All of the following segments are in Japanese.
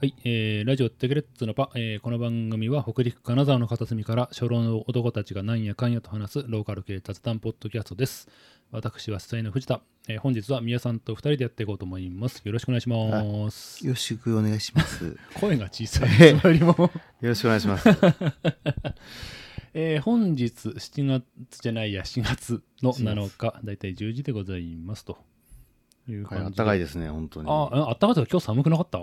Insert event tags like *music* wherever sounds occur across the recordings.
はい、えー、ラジオテクレッツのパ、えーこの番組は北陸金沢の片隅から初老の男たちがなんやかんやと話すローカル系雑談ポッドキャストです。私は主催の藤田、えー本日は宮さんと二人でやっていこうと思います。よろしくお願いします。よろしくお願いします。よ *laughs* 声が小さいつまりも、*laughs* ろしくお願いします。*laughs* えー本日7月じゃないや4月の7日だいたい10時でございますというはい、感じあったかいですね、本当に。あああったかいとか今日寒くなかった？あ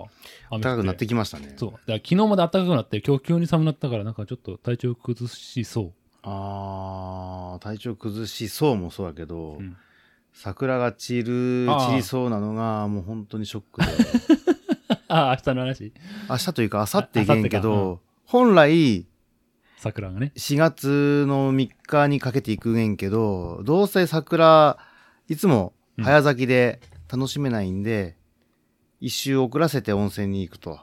ったかくなってききましたね。そう。だ昨日まであったかくなって今日急に寒くなったからなんかちょっと体調崩しそう。あー、体調崩しそうもそうだけど、うん。桜が散る、散りそうなのが、もう本当にショックで。*laughs* ああ明日の話？明日というか、明後日いけんけ明後日か。うど、本来、桜がね。4月の3日にかけていくんけど、どうせ桜、いつも早咲きで楽しめないんで、一周遅らせて温泉に行くと。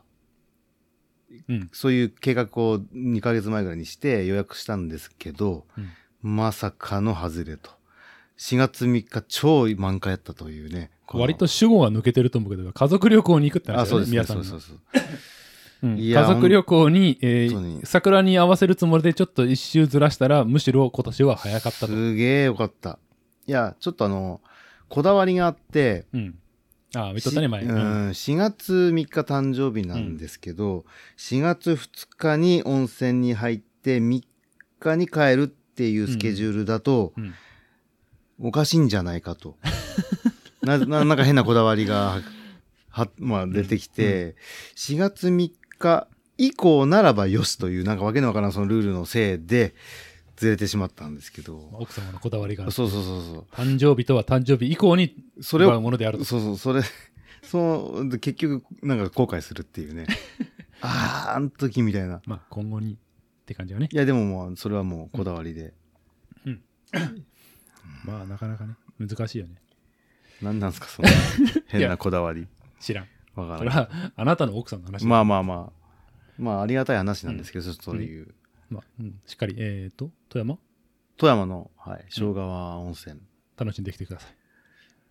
うんそういう計画を2ヶ月前ぐらいにして予約したんですけど、まさかの外れと。4月3日超満開やったというね。割と主語が抜けてると思うけど家族旅行に行くってあ、話だよねそうですね。皆さんのそうそうそう。うん家族旅行に、えー桜に合わせるつもりでちょっと一周ずらしたらむしろ今年は早かったと、すげえよかった。いや、ちょっとあの、こだわりがあって、うん、ああ見とったね前、しううん。ん、4月3日誕生日なんですけど、4月2日に温泉に入って3日に帰るっていうスケジュールだと、うん。おかしいんじゃないかと。*laughs* な、ななんか変なこだわりが、は、まあ出てきて、4月3日以降ならばよしという、なんかわけのわからんそのルールのせいで、ずれてしまったんですけど。奥様のこだわりがそうそうそうそう。誕生日とは誕生日以降にそれをものであるとそうそう、それ、*laughs* そう、で結局、なんか後悔するっていうね。*laughs* ああ、あの時みたいな。まあ今後にって感じよねいや、でももう、それはもうこだわりで。まあなかなかね難しいよね何なんですか、その *laughs* 変なこだわり。知らんわからない。それはあなたの奥さんの話だまあまあまあ。まあ、ありがたい話なんですけど、ちょっとそういう。まあうん。しっかりえっ、と富山？富山の、はい、小川温泉。楽しんできてください。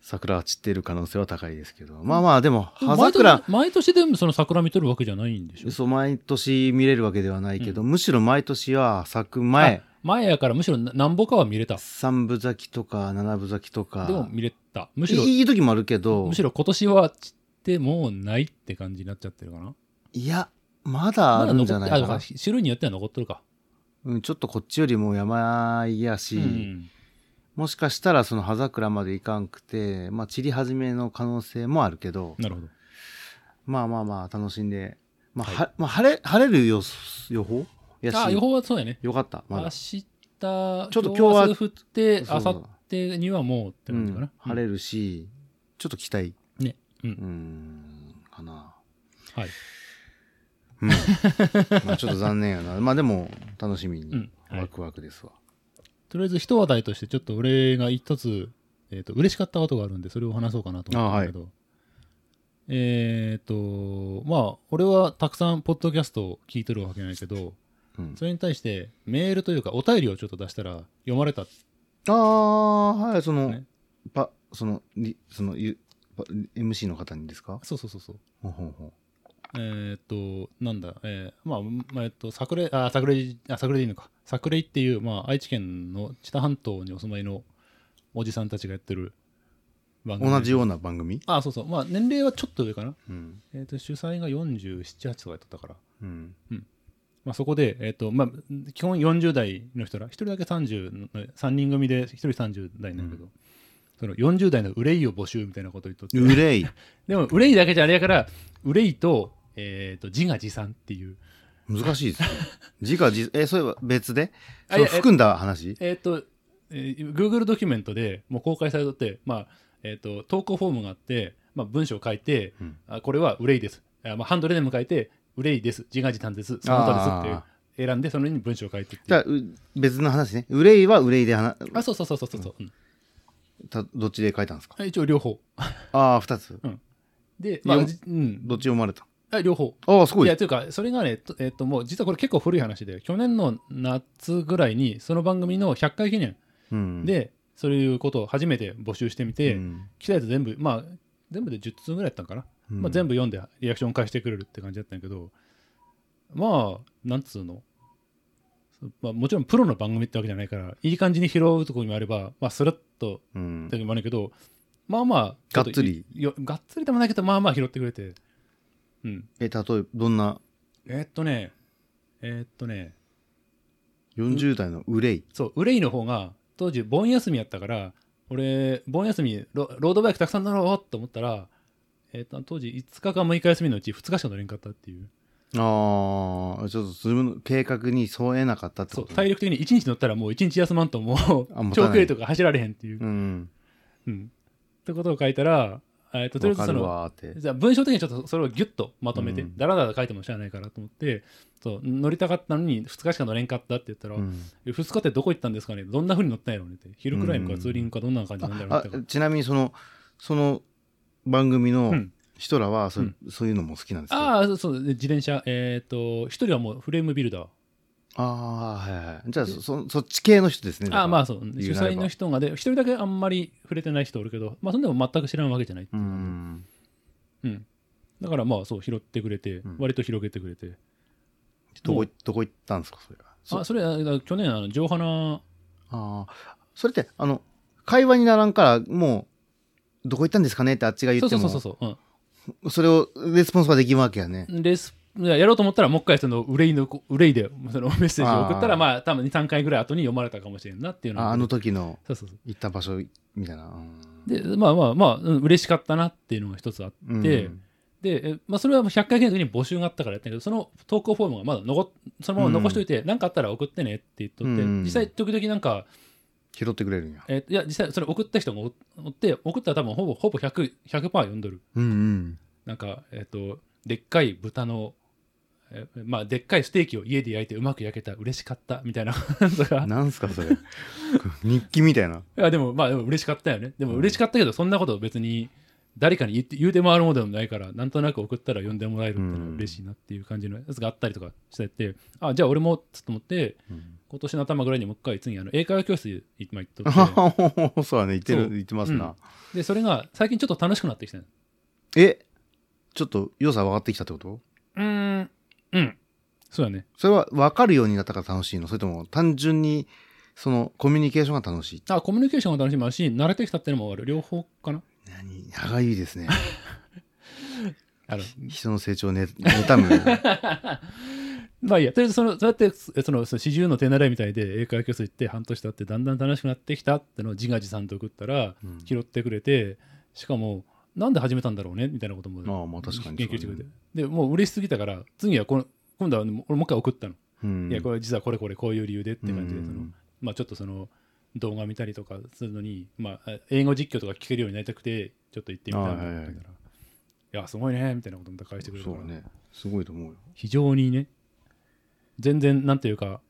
桜が散っている可能性は高いですけど。まあまあ、でも、葉毎桜年、毎年でもその桜見とるわけじゃないんでしょ？そう、毎年見れるわけではないけど、むしろ毎年は咲く前、あ前やからむしろなんぼかは見れた。三部咲きとか七部咲きとか、でも見れた。むしろいい時もあるけど、むしろ今年は散ってもうないって感じになっちゃってるかな？いや、まだあるんじゃないかなま種類によっては残ってるかうん、ちょっとこっちよりも山やし、うん。もしかしたらその葉桜までいかんくて、まあ散り始めの可能性もあるけど、なるほど。まあまあまあ楽しんで、まあ、はい。はまあ、晴れ、晴れる予予報？やし、あ予報はそうやね。よかった、ま明だ。日ちちょっと今日は降ってあさってにはもうってうん感じかな、晴れるし、ちょっと期待、ね。うん。うーん、かな。はいうん。*laughs* まあちょっと残念やな。まあでも、楽しみに。うん、はい。ワクワクですわ。とりあえず一話題としてちょっと俺が一つ、えー、と嬉しかったことがあるんでそれを話そうかなと思ったんだけど。えっ、とまあ俺はたくさんポッドキャストを聞いとるわけないけどうん、それに対してメールというかお便りをちょっと出したら読まれた。ああ、はい、その、ね。パ、その、りその、ゆパ MC の方にですか？そうそうそうそう。ほうほうほえっ、となんだえーまあまあえっ、と桜井あ桜井あ桜井でいいのか。桜井っていうまあ愛知県の知多半島にお住まいのおじさんたちがやってる番う同じようなな番組？あそうそう。まあ年齢はちょっと上かな。うん。えー、と主催が478とかやってたから、うん。まあ、そこで、えーとまあ、基本40代の人ら1人だけ30の3人組で1人30代なんだけど、その40代の憂いを募集みたいなこと言っとって。憂い。*laughs* でも憂いだけじゃあれやから憂いと,、えー、と自画自賛っていう。難しいですね。*laughs* 自家自、え、それは別で？あいやその含んだ話？えっ、と、えー Google ドキュメントでもう公開されとって、まあえー、と投稿フォームがあって、まあ、文章を書いて、うん。あこれは憂いです。あ、まあ、ハンドルネーム書いて憂いです。自画自賛です。その他ですっていうあ選んでその上に文章を書いてじゃあ、う別の話ね。憂いは憂いで話、あそうそうそうそうそう、うん。たどっちで書いたんですか？一応両方。ああ、二つ。で、まあうん、どっち読まれた？あ両方。ああ、すごい。いやというかそれがね、とえっともう実はこれ結構古い話で去年の夏ぐらいにその番組の100回記念うん、で、そういうことを初めて募集してみて、うん。来たやつ全部まあ全部で10通ぐらいやったんかな、まあ、全部読んでリアクション返してくれるって感じだったんやけどまあなんつうの、まあ、もちろんプロの番組ってわけじゃないからいい感じに拾うところもあれば、まあ、スラッとうん。って時もあるけどまあまあちょとがっつり。よがっつりでもないけどまあまあ拾ってくれてうん。え例えばどんな？えーっとねえーっとね。40代の憂い。そう憂いの方が当時盆休みやったから俺盆休みロロードバイクたくさん乗ろうと思ったら、えーっと当時5日か6日休みのうち2日しか乗れんかったっていう。ああちょっと自分の計画に沿えなかったってそうこと体力的に1日乗ったらもう1日休まんともう長距離とか走られへんっていう、うん。うん。ってことを書いたら、えーっととりあえずそのじゃあ文章的にちょっとそれをギュッとまとめて、うん。だらだら書いても知らないからと思ってそう乗りたかったのに2日しか乗れんかったって言ったら、うん。2日ってどこ行ったんですかね？どんな風に乗ったんやろうねって。昼くらいのかツーリングかどんな感じなんだろうあって。ちなみにそのその番組のうん。人らはそ,、うん。そういうのも好きなんですか？ああそうそうで自転車えっ、と一人はもうフレームビルダーああはいはいじゃあそそそっち系の人ですねああまあそそう主催の人がで一人だけあんまり触れてない人おるけどまあそんでも全く知らんわけじゃないいう感じん。うん。だからまあそう拾ってくれて、うん。割と広げてくれて。どこどこ行ったんですかそれは。そあそれは去年あの上花ああそれってあの会話にならんからもうどこ行ったんですかねってあっちが言っても。そうそうそうそうそう、それをレスポンスはできんわけやね。うん、レスいややろうと思ったらもう一回その憂いの憂いでその *laughs* メッセージを送ったらまあ多分23回ぐらい後に読まれたかもしれんなっていうのがああの時のそうそうそう。行った場所みたいな。うん。でまあまあまあ、うん、嬉しかったなっていうのが一つあって、うん。で、えまあ、それはもう100回記念の時に募集があったからやったけどその投稿フォームがまだ残っそのまま残しといて何、かあったら送ってねって言っとって、うん。実際時々なんか、拾ってくれるんや。えいや実際それ送った人がおおって送ったら多分ほぼほぼ 100%, 100読んどる。うんうん。なんかえっ、とでっかい豚のえまあでっかいステーキを家で焼いてうまく焼けた嬉しかったみたいな。と *laughs* かなんすかそれ。*laughs* 日記みたいな。いやでもまあでも嬉しかったよね。でも嬉しかったけどそんなこと別に誰かに言って言うて回るものでもないからなんとなく送ったら読んでもらえるっていうのは嬉しいなっていう感じのやつがあったりとかしててあじゃあ俺もつっと思って今年の頭ぐらいにもう一回次あの英会話教室今行っとって。*laughs* そうだね言ってるそう。言ってますな、でそれが最近ちょっと楽しくなってきたの。えちょっと良さ分かってきたってこと？うーんうん。そうだね。それは分かるようになったから楽しいの？それとも単純にそのコミュニケーションが楽しい？あコミュニケーションが楽しみもあるし慣れてきたっていうのもある。両方かな。何？歯がゆいですね。*laughs* あの人の成長をね妬む *laughs* まあいいや、とりあえずその、そうやって、その、四十の手習いみたいで英会話教室行って半年経ってだんだん楽しくなってきたってのを自画自賛と送ったら、うん。拾ってくれて、しかも、なんで始めたんだろうねみたいなこともまあまあ確かに研究してくれて。で、もう嬉しすぎたから、次はこの、今度はもう俺もう一回送ったの。うん。いや、これ実はこれこれこういう理由でって感じで、うん。その、まあちょっとその、動画見たりとかするのに、まあ、英語実況とか聞けるようになりたくて、ちょっと行ってみたいな。と思ったから、いや、すごいね、みたいなことも返してくれるから、そうね。すごいと思うよ。非常にね全然なんていうか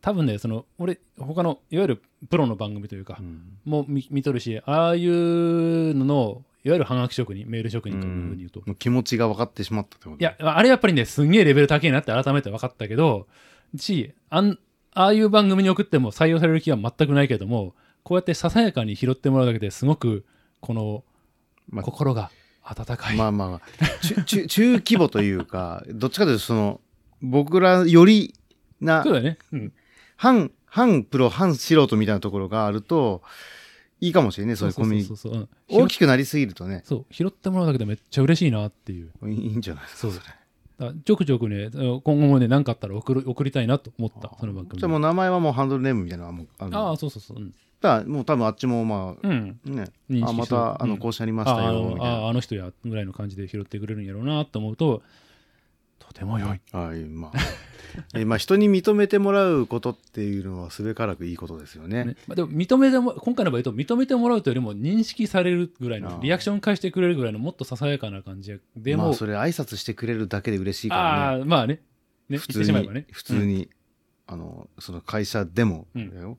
多分ねその俺他のいわゆるプロの番組というか、うん。もう見見とるしああいうののいわゆるはがき職人メール職人かというふうに言うと、う気持ちが分かってしまったってこと？やあれやっぱりねすんげえレベル高いなって改めて分かったけどしあんああいう番組に送っても採用される気は全くないけどもこうやってささやかに拾ってもらうだけですごくこのまあ心が温かい、まあまあ中中 *laughs* 中規模というかどっちかというとその僕らよりなそうだよね、うん、反反プロ反素人みたいなところがあるといいかもしれないねそういうコミュニそう。そうそうそう、大うん。きくなりすぎるとね。そう拾ってもらうだけでめっちゃ嬉しいなっていう。いいいんじゃないですかそう。だからちょくちょくね今後もね何かあったら送る送りたいなと思ったその番組。じゃあもう名前はもうハンドルネームみたいなのはもうあるああそうそうそう。うん、だもう多分あっちもまうん、あねあまたあうん。の更新ありましたああよみたいな。あああの人やぐらいの感じで拾ってくれるんやろうなと思うととても良い。はいまあ。えまあ人に認めてもらうことっていうのはすべからくいいことですよね。ねまあ、でも認めても今回の場合と認めてもらうというよりも認識されるぐらいのリアクション返してくれるぐらいのもっとささやかな感じやでも、まあそれ挨拶してくれるだけで嬉しいからね。ああまあね。ね普通にね。普通に、あのその会社でもうん。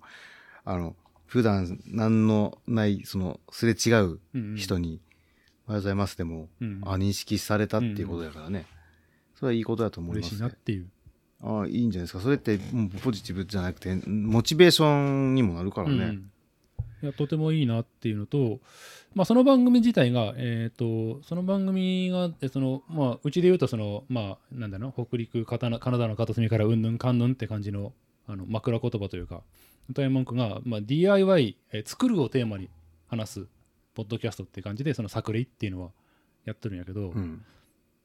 あの普段何のないそのすれ違ううんうん。人に「おはようございます」でも、うんあ認識されたっていうことだからね、それはいいことだと思いま嬉しすねいなっていうああいいんじゃないですか。それってポジティブじゃなくてモチベーションにもなるからね、うんいやとてもいいなっていうのと、まあ、その番組自体が、えー、とその番組がえその、まあ、うちで言うとその、まあ、なんだろう北陸カタナカナダの片隅からうんぬんかんぬんって感じのあの枕言葉というか歌い文句が、まあ、DIY、えー作るをテーマに話すポッドキャストって感じでその作例っていうのはやってるんやけど、うん。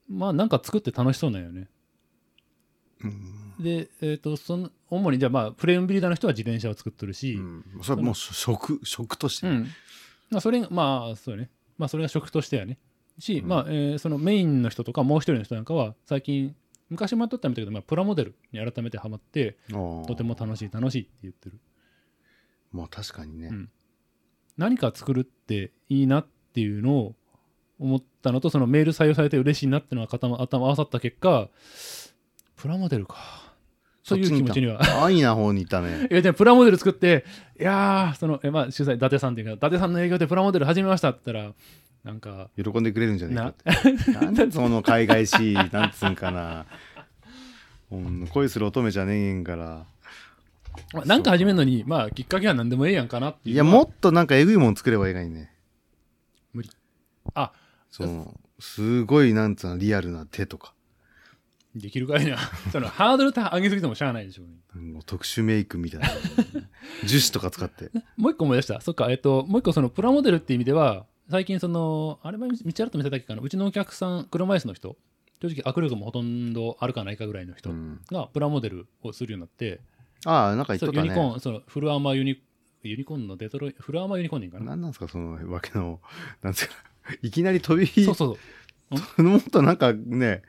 まあなんか作って楽しそうなんよね。うんで、えー、とその主にじゃあまあフレームビルダーの人は自転車を作ってるし、うんそれはもう食食として、うん。まあ、それが、まあ、そうね。まあ、それが職としてはね。し、うんまあ、えーそのメインの人とか、もう一人の人なんかは、最近、昔もやっとったみたいだけど、まあ、プラモデルに改めてハマって、とても楽しい、楽しいって言ってる。まあ確かにね、うん何か作るっていいなっていうのを思ったのと、そのメール採用されて嬉しいなっていうのが頭頭合わさった結果、プラモデルか。そういう気持ちには。安易な方にいたね。*laughs* いやでもプラモデル作って、いやー、その、えまあ、主催、伊達さんっていうか、伊達さんの営業でプラモデル始めましたって言ったら、なんか、喜んでくれるんじゃないかなって。なんでその海外しい *laughs* なんつうんかな、うん、恋する乙女じゃねえんから。まあなんか始めるのに、まあ、きっかけは何でもええやんかなっていういや。もっとなんかえぐいもん作ればいいがいいね。無理。あそのすごいなんつうのリアルな手とかできるかいな。*laughs* その、ハードル上げすぎてもしゃあないでしょうね。うん特殊メイクみたいな *laughs* 樹脂とか使ってもう一個思い出した。そっか、えっと、もう一個その、プラモデルっていう意味では、最近その、あれ前、道あと見せたっけかな、うちのお客さん、車椅子の人、正直握力もほとんどあるかないかぐらいの人うんがプラモデルをするようになって、ああなんか言っとったねユニコーン、そのフルアーマーユニ、ユニコーンのデトロイフルアーマーユニコーンでいいんかな？何なんですかそのわけのなんつうかいきなり飛びそうそうそう。*laughs* もっとなんかね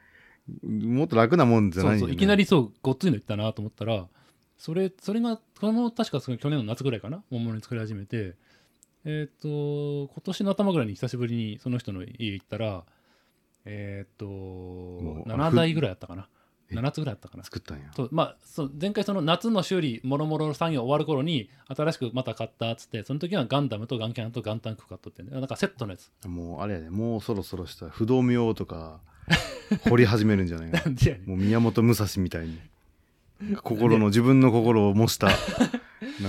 もっと楽なもんじゃないよね。そうそういきなりそうごっついのいったなと思ったらそれそれがこの確かその去年の夏ぐらいかな桃に作り始めてえっ、と今年の頭ぐらいに久しぶりにその人の家行ったらえっ、とう7台ぐらいあったかな。え7つぐらいあったかな。作ったんや。そうまあそう前回その夏の修理もろもろの作業終わる頃に新しくまた買ったっつってその時はガンダムとガンキャンとガンタンク買っとってねなんかセットのやつ。もうあれやねもうそろそろしたら不動明王とか掘り始めるんじゃないか。もう宮本武蔵みたいに。心の自分の心を模したな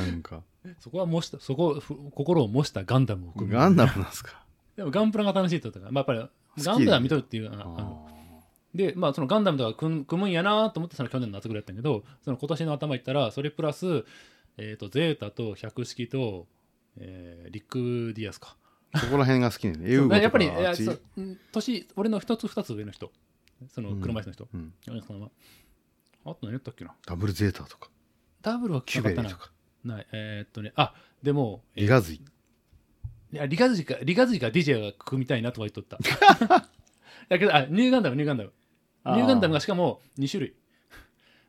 んか。そこは模したそこふ心を模したガンダムを組む。ガンダムなんですか？でもガンプラが楽しいって言ったか。ら、まあ、やっぱりガンダム見とるっていうあの。でまあそのガンダムとか組む組むんやなと思ってその去年の夏ぐらいやったんやけどその今年の頭行ったらそれプラス、えー、とゼータと百式と、えーリック・ディアスかそこら辺が好きねエウゴとかやっぱり年俺の一つ二つ上の人。その車椅子の人、うん。米津さんはあと何やったっけな？ダブルゼータとか。ダブルは聞かなかったなベレとか。ない。えーっとねあでも、えーリガズイ。いやリガズジかリガズジか DJ が組みたいなとか言っとった。*laughs* だけどあニューガンダムニューガンダム。ニューガンダムがしかも2種類。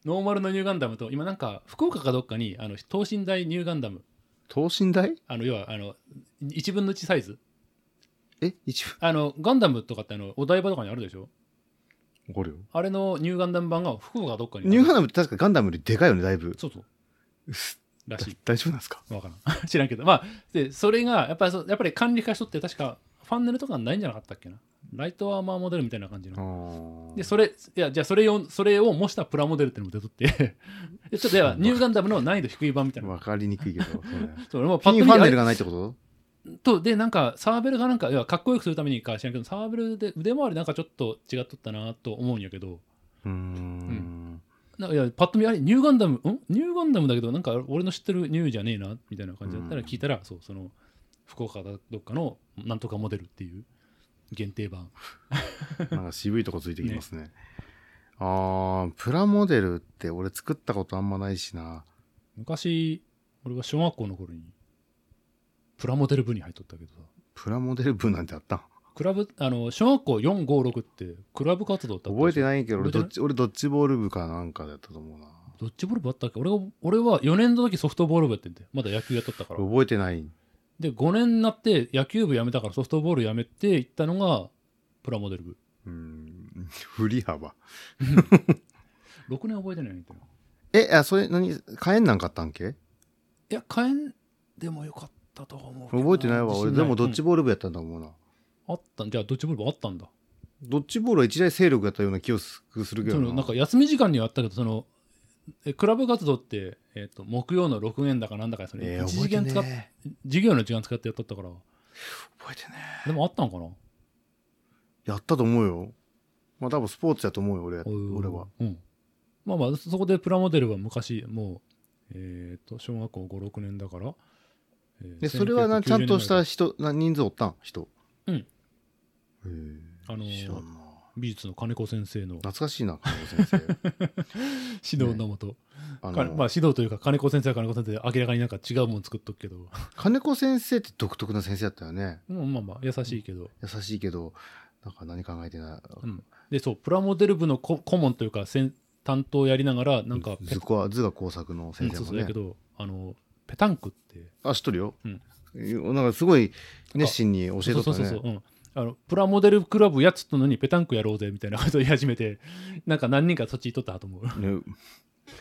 ノーマルのニューガンダムと今なんか福岡かどっかにあの等身大ニューガンダム等身大？あの要はあの1分の1サイズ。え？一部あのガンダムとかってあのお台場とかにあるでしょ？怒るよ。あれのニューガンダム版が福岡かどっかにある。ニューガンダムって確かガンダムよりでかいよねだいぶ。そうそう。らしい。大丈夫なんですか？わからん。*laughs* 知らんけど。まあでそれがやっぱりそうやっぱり管理化しとって確かファンネルとかないんじゃなかったっけな？ライトアーマーモデルみたいな感じの。でそれいやじゃあそれをそれを模したプラモデルっていうのも出とって。*laughs* でちょっといやニューガンダムの難易度低い版みたいな。分かりにくいけどそれ。それもうパッピとファンネルがないってこと？とでなんかサーベルがなんかいやかっこよくするためにか知らんけどサーベルで腕回りなんかちょっと違っとったなと思うんやけど。うーん。なんかいやパッと見あれニューガンダムん？ニューガンダムだけどなんか俺の知ってるニューじゃねえなみたいな感じだったらうん聞いたら、そうその福岡かどっかのなんとかモデルっていう限定版。*laughs* なんか渋いとこついてきますね。あープラモデルって俺作ったことあんまないしな。昔俺が小学校の頃にプラモデル部に入っとったけどさ。プラモデル部なんてあったん？クラブあの小学校456ってクラブ活動だった覚えていないけど俺どっち俺ドッジボール部かなんかだったと思うな。どっちボール部あったっけ？俺が俺は4年の時ソフトボール部やってんてまだ野球やっとったから。覚えてないで5年になって野球部やめたからソフトボールやめて行ったのがプラモデル部。うーん。振り幅。*laughs* 6年覚えてないんだよえあそれ何火炎なんかあったんけ？いや火炎でもよかったと思う覚えてないわ。俺でもドッジボボール部やったんだもんな、あったん？じゃあドッジボール部あったんだ。ドッジボールは一大勢力やったような気をすするけどな。そのなんか休み時間にはあったけどそのえクラブ活動って、えっと木曜の6限だかなんだかそれ、えー、1覚えて時間使っね授業の時間使ってやっとったから。覚えてねでもあったんかな？やったと思うよ。まあ多分スポーツやと思うよ俺。うん俺は。うん。まあまあそこでプラモデルは昔もうえっ、と小学校56年だから、えーでそれはな1990ちゃんとした年人な人数おったん？人。うん。へえ。あのー美術の金子先生の。懐かしいな金子先生。*laughs* 指導のもと、あかまあの指導というか金子先生は金子先生で明らかになんか違うもん作っとくけど。金子先生って独特な先生だったよね。うんまあまあ優しいけど、優しいけどなんか何考えてないうん、でそうプラモデル部のこ顧問というか先担当やりながらなんかペ図工は図画工作のうん先生もね。そうそうやけどあのペタンクって。あ知っとるよ。うん。なんかすごい熱心に教えとったそうそうそうそう、ねうん、あのプラモデルクラブやっつったのにペタンクやろうぜみたいなことを言い始めてなんか何人かそっち行っとったと思う。ね。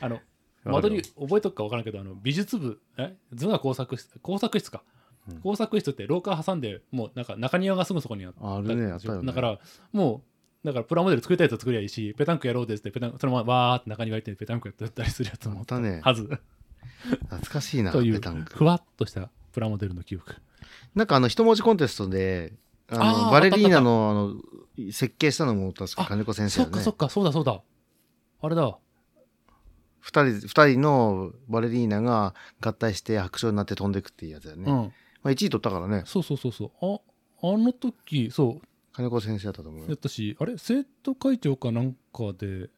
あのあ間取りる覚えとくか分からんけどあの美術部え？図画工作室工作室か、うん。工作室って廊下挟んでもうなんか中庭がすぐそこにあった。あるねあったよね。だからもうだからプラモデル作りたいやつ作りゃいいしペタンクやろうぜってペタンクそのままわーって中庭行ってペタンクやったりするやつもあったねはず。懐かしいなというペタンク。ふわっとしたプラモデルの記憶。なんかあの一文字コンテストであのバレリーナのあの設計したのも確かあ金子先生だね。そっかそっかそうだそうだ。あれだ。二人二人のバレリーナが合体して白鳥になって飛んでいくっていうやつだよね、うん。まあ、1位取ったからね。そうそうそうそう。ああの時そう。金子先生だったと思うよ。やったしあれ？生徒会長かなんかで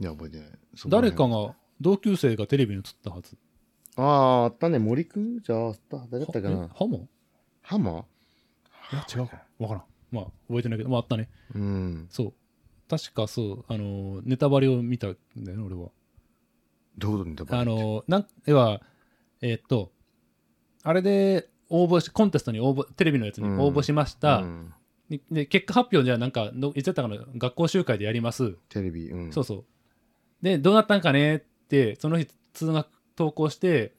いや覚えてない。誰辺。かが同級生がテレビに映ったはず。あああったね。森くん？じゃああった。誰だったかな？ハモ？ハマいや違うか。分か。らん。まあ覚えてないけど。まああったね。うん。そう。確かそう。あのネタバレを見たんだよね俺は。どういうことにだあのなん要はえーっとあれで応募しコンテストに応募テレビのやつに応募しました、うん。でで結果発表じゃあなんかどいつやったかな？学校集会でやります、テレビ。うん。そうそう。でどうなったんかねってその日通学投稿して、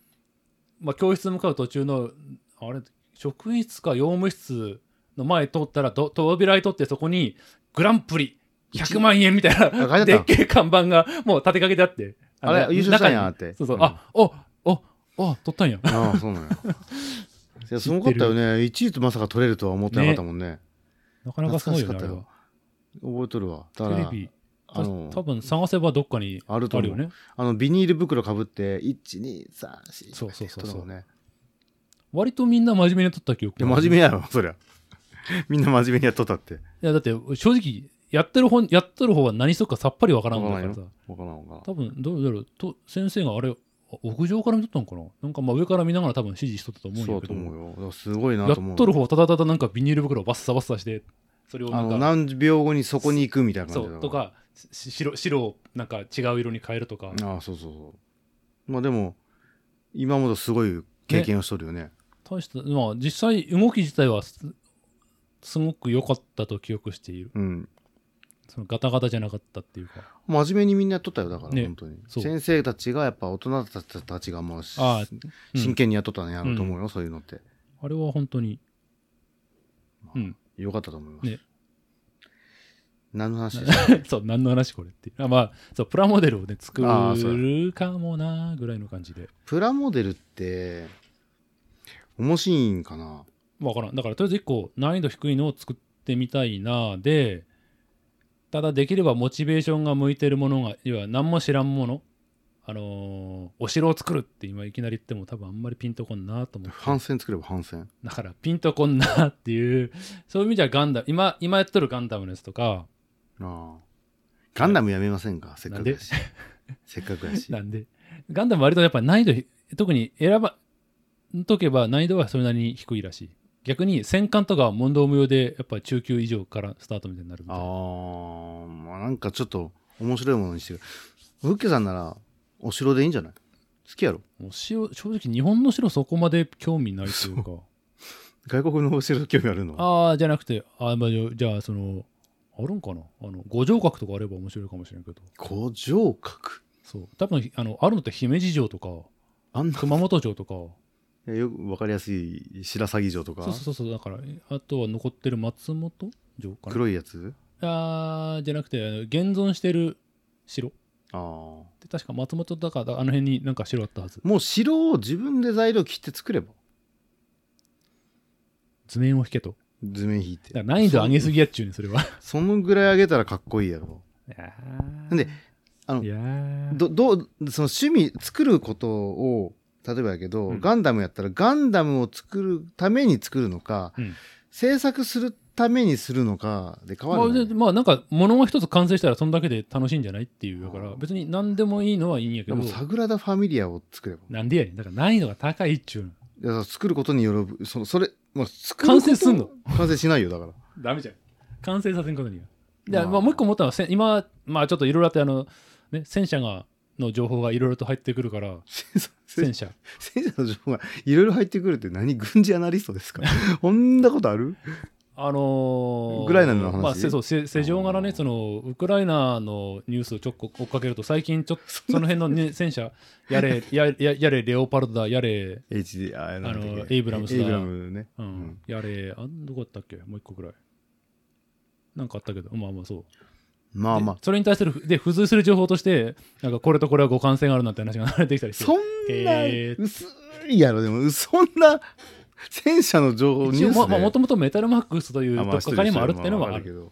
まあ、教室向かう途中のあれ？職員室か用務室の前通ったらど扉開いとってそこにグランプリ100万円みたいなでっけえ看板がもう立てかけてあってのあれ優勝したんやって。そうそう、うん。あおおお取ったんや。ああそうなんや。*laughs* いやすごかったよね。1位とまさか取れるとは思ってなかったもんね。なかなかすごいよね覚えとるわ。だからテレビあの多分探せばどっかにあると思うあるよねあのビニール袋かぶって1234そうそうそうそうね割とみんな真面目に撮った記憶いや真面目やろそりゃ。*laughs* みんな真面目にやっとったって。いやだって正直やってる方やってる方は何するかさっぱりわからんわからんだからさよ。わからんわからん。多分どうだろう。と先生があれあ屋上から見とったのかな？なんかまあ上から見ながら多分指示しとったと思うんそうだと思うよ。だからすごいなやと思う。っとる方はただただなんかビニール袋をバッサバッサしてそれをなんかあの何秒後にそこに行くみたいな感じだそうとかし白白をなんか違う色に変えるとか。ああそうそうそう。まあでも今もすごい経験をしとるよね大したまあ実際動き自体はすすごく良かったと記憶している。うん。そのガタガタじゃなかったっていうか。真面目にみんなやっとったよだから、ね。本当に。そう。先生たちがやっぱ大人たちたちがもうしああうん真剣にやっとったんやろうと思うよ、そういうのって。あれは本当に。うん。よかったと思います、ね。何の話でした？*laughs* そう何の話これっていう。あまあそうプラモデルをね作ああそうるかもなぐらいの感じで。プラモデルって面白いんかな。わからん。だからとりあえず1個難易度低いのを作ってみたいなでただできればモチベーションが向いてるものが要は何も知らんものあのーお城を作るって今いきなり言っても多分あんまりピンとこんなと思って。反戦作れば反戦。だからピンとこんなっていうそういう意味じゃガンダム今今やっとるガンダムのやつとか。ああ。ガンダムやめませんか？せっかくだし。せっかくだし。*laughs* なんで？ガンダム割とやっぱ難易度ひ特に選ばんとけば難易度はそれなりに低いらしい。逆に戦艦とかは問答無用でやっぱ中級以上からスタートみたいになるみたいな。ああまあなんかちょっと面白いものにしてる。フッケさんならお城でいいんじゃない？好きやろ？お城正直日本の城そこまで興味ないというか。*laughs* 外国のお城興味あるの？ああじゃなくてあ、まあ、じゃあそのあるんかな？あの五条郭とかあれば面白いかもしれんけど。五条郭そう。多分あのあるのって姫路城とかあんな。熊本城とかよく分かりやすい白鷺城とか？そうそうそうだからあとは残ってる松本城かな？黒いやつ？あーじゃなくて現存してる城。ああで確か松本だからあの辺になんか城あったはず。もう城を自分で材料切って作れば？図面を引けと。図面引いて。だから難易度上げすぎやっちゅうねそれは。*laughs* そのぐらい上げたらかっこいいやろ。いやであのいやー。どどうその趣味作ることを例えばやけど、うん。ガンダムやったらガンダムを作るために作るのか、うん。制作するためにするのかで変わまある、ねでまあなんか物が一つ完成したらそんだけで楽しいんじゃないっていうだから別に何でもいいのはいいんやけど。でもサグラダ・ファミリアを作れば。なんでやねん。だから難易度が高いっちゅうの。いや作ることによるそそれ、まあ、作る完成すんの？完成しないよだから。*laughs* ダメじゃん。完成させんことには。で、まあ。まあ、もう一個思ったのはせ今まあちょっといろいろあってあの、ね、戦車がの情報がいろいろと入ってくるから *laughs* 戦車。戦車。の情報がいろいろ入ってくるって何軍事アナリストですか？*laughs* こんなことある？あのーウクライナの話？まあ、せそうせ世情柄ねそのウクライナのニュースをちょっと追っかけると最近ちょっとその辺の、ね、戦車やれ *laughs* やややれレオパルトだやれ、HD あのエイブラムスだ。エイブラムね、うんうんやれあどこだったっけ？もう一個ぐらい。なんかあったけどまあまあそうまあまあ。でそれに対するで付随する情報としてなんかこれとこれは互換性があるなんて話が流れてきたりしてそんなえー。薄いやろでもそんな戦車の情報ニュースで。まあもともとメタルマックスというとっかかりもあるっていうのはある。けど。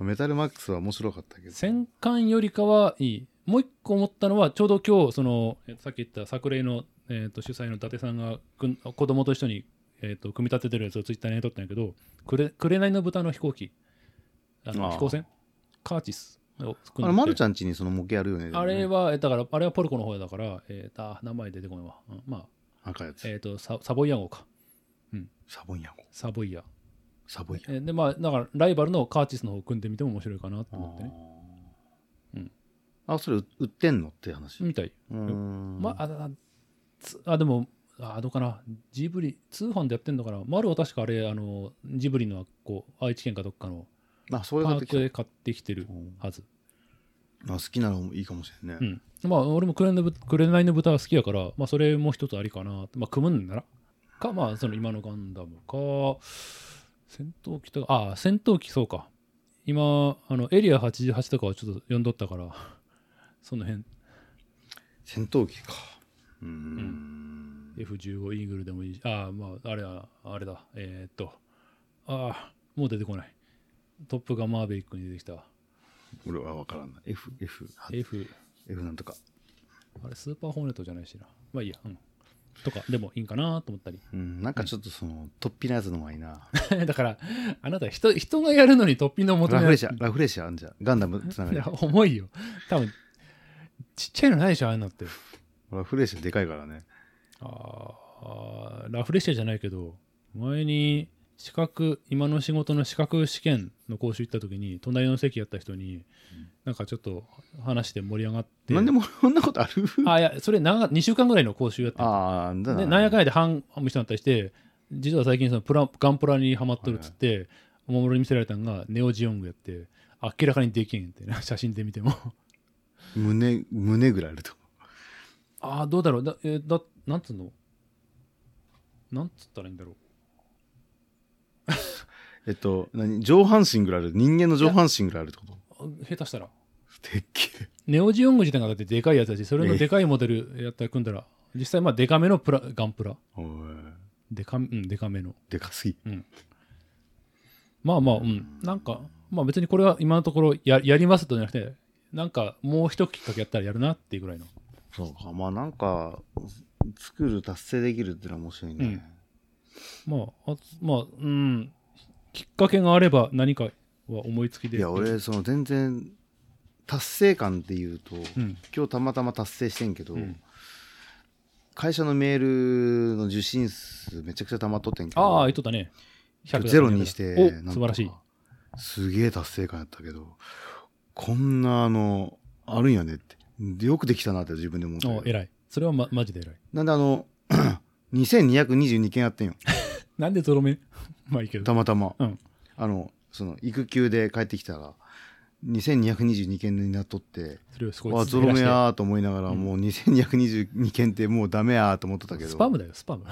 メタルマックスは面白かったけど。戦艦よりかはいい。もう一個思ったのはちょうど今日そのえさっき言った作例の、えー、と主催の伊達さんがくん子供と一緒に、えー、と組み立ててるやつをツイッターに撮ったんやけどくれ紅の豚の飛行機。あの飛行船カーチスをあの、まるちゃんちにその模型あるよね。あれはえだからあれはポルコの方だから、えー、とあ名前出てこないわ、うんまあ赤いやつ。えー、とササボイア号か。サボンヤゴ。サボイアサボイヤえーでまあだからライバルのカーチスの方を組んでみても面白いかなとゴ。思ってね。うん。あ、それ売売ってんのって話？みたい。うん。まあ、あつあでもあどうかな。ジブリ通販でやってんのかな丸は確かあれあのジブリのこう愛知県かどっかのあ、それパがートで買ってきてるうん。はず、あ好きなのもいいかもしれんね。うん。まあ俺も紅のぶ紅の豚は好きやから、まあ、それも一つありかな。まあ組むんなら。かまあその今のガンダムか。戦闘機とかあ戦闘機そうか。今あのエリア88とかはちょっと読んどったから。*laughs* その辺。戦闘機か。うーん。F15 イーグルでもいいし、ああ、まあ、あれは、あれだ、えーっと、ああ、もう出てこない。トップガンマーベリックに出てきた。俺は分からんな。F、F、F、F なんとか。あれ、スーパーホーネットじゃないしな。まあいいや、うん。とか、でもいいんかなと思ったり。うん、なんかちょっとその、突飛なやつの方がいいな。*laughs* だから、あなた人、人がやるのにトッピングを求ラフレシア、ラフレシアあんじゃん。ガンダムつながりいや、。重いよ。多分、ちっちゃいのないでしょ、ああいうのって。ラフレシアでかいからね。ああ、ラフレシアじゃないけど、前に資格、今の仕事の資格試験の講習行った時に、隣の席やった人に、なんかちょっと話して盛り上がって、なんでもそんなことある？あ、いや、それ長2週間ぐらいの講習やってああ。で、なんやかんやで半半人になったりして、実は最近そのプラガンプラにハマっとるっつって、おもむろに見せられたのがネオジオングやって、明らかにできんってな、*laughs* 写真で見ても。胸、胸ぐらいあると。ああ、どうだろう。だ、えーだ、なんつうの？なんつったらいいんだろう。えっと、何？上半身ぐらいある？人間の上半身ぐらいあるってこと？あ下手したら。でっけえ。ネオジオング自体がだってでかいやつだし、それのでかいモデルやったら組んだら、実際まあでかめのプラガンプラ。おいでか,、うん、でかめの。でかすぎ。まあまあ、うん。なんか、まあ別にこれは今のところややりますとじゃなくて、なんかもう一きっかけやったらやるなっていうぐらいの。そうか。まあなんか、作る、達成できるっていうのは面白いね。まあ、あまあ、うん。きっかけがあれば何かは思いつきで。いや、俺、その全然、達成感っていうと、うん。今日たまたま達成してんけど、うん会社のメールの受信数めちゃくちゃ溜まっとってんけど、ああ、言っとったね。100ゼロにして、素晴らしい。すげえ達成感やったけど、こんなあの、あるんやねって。でよくできたなって自分で思ったけどお偉い。それはまマジで偉い。なんであの、*clears throat* 2222件やってんよ。なんでゾロ目まあいいけど。たまたま。うんあの、その、育休で帰ってきたら、2222件になっとって、それを少しわ、ゾロ目やーと思いながら、もう2222件ってもうダメやーと思ってたけど、スパムだよ、スパム。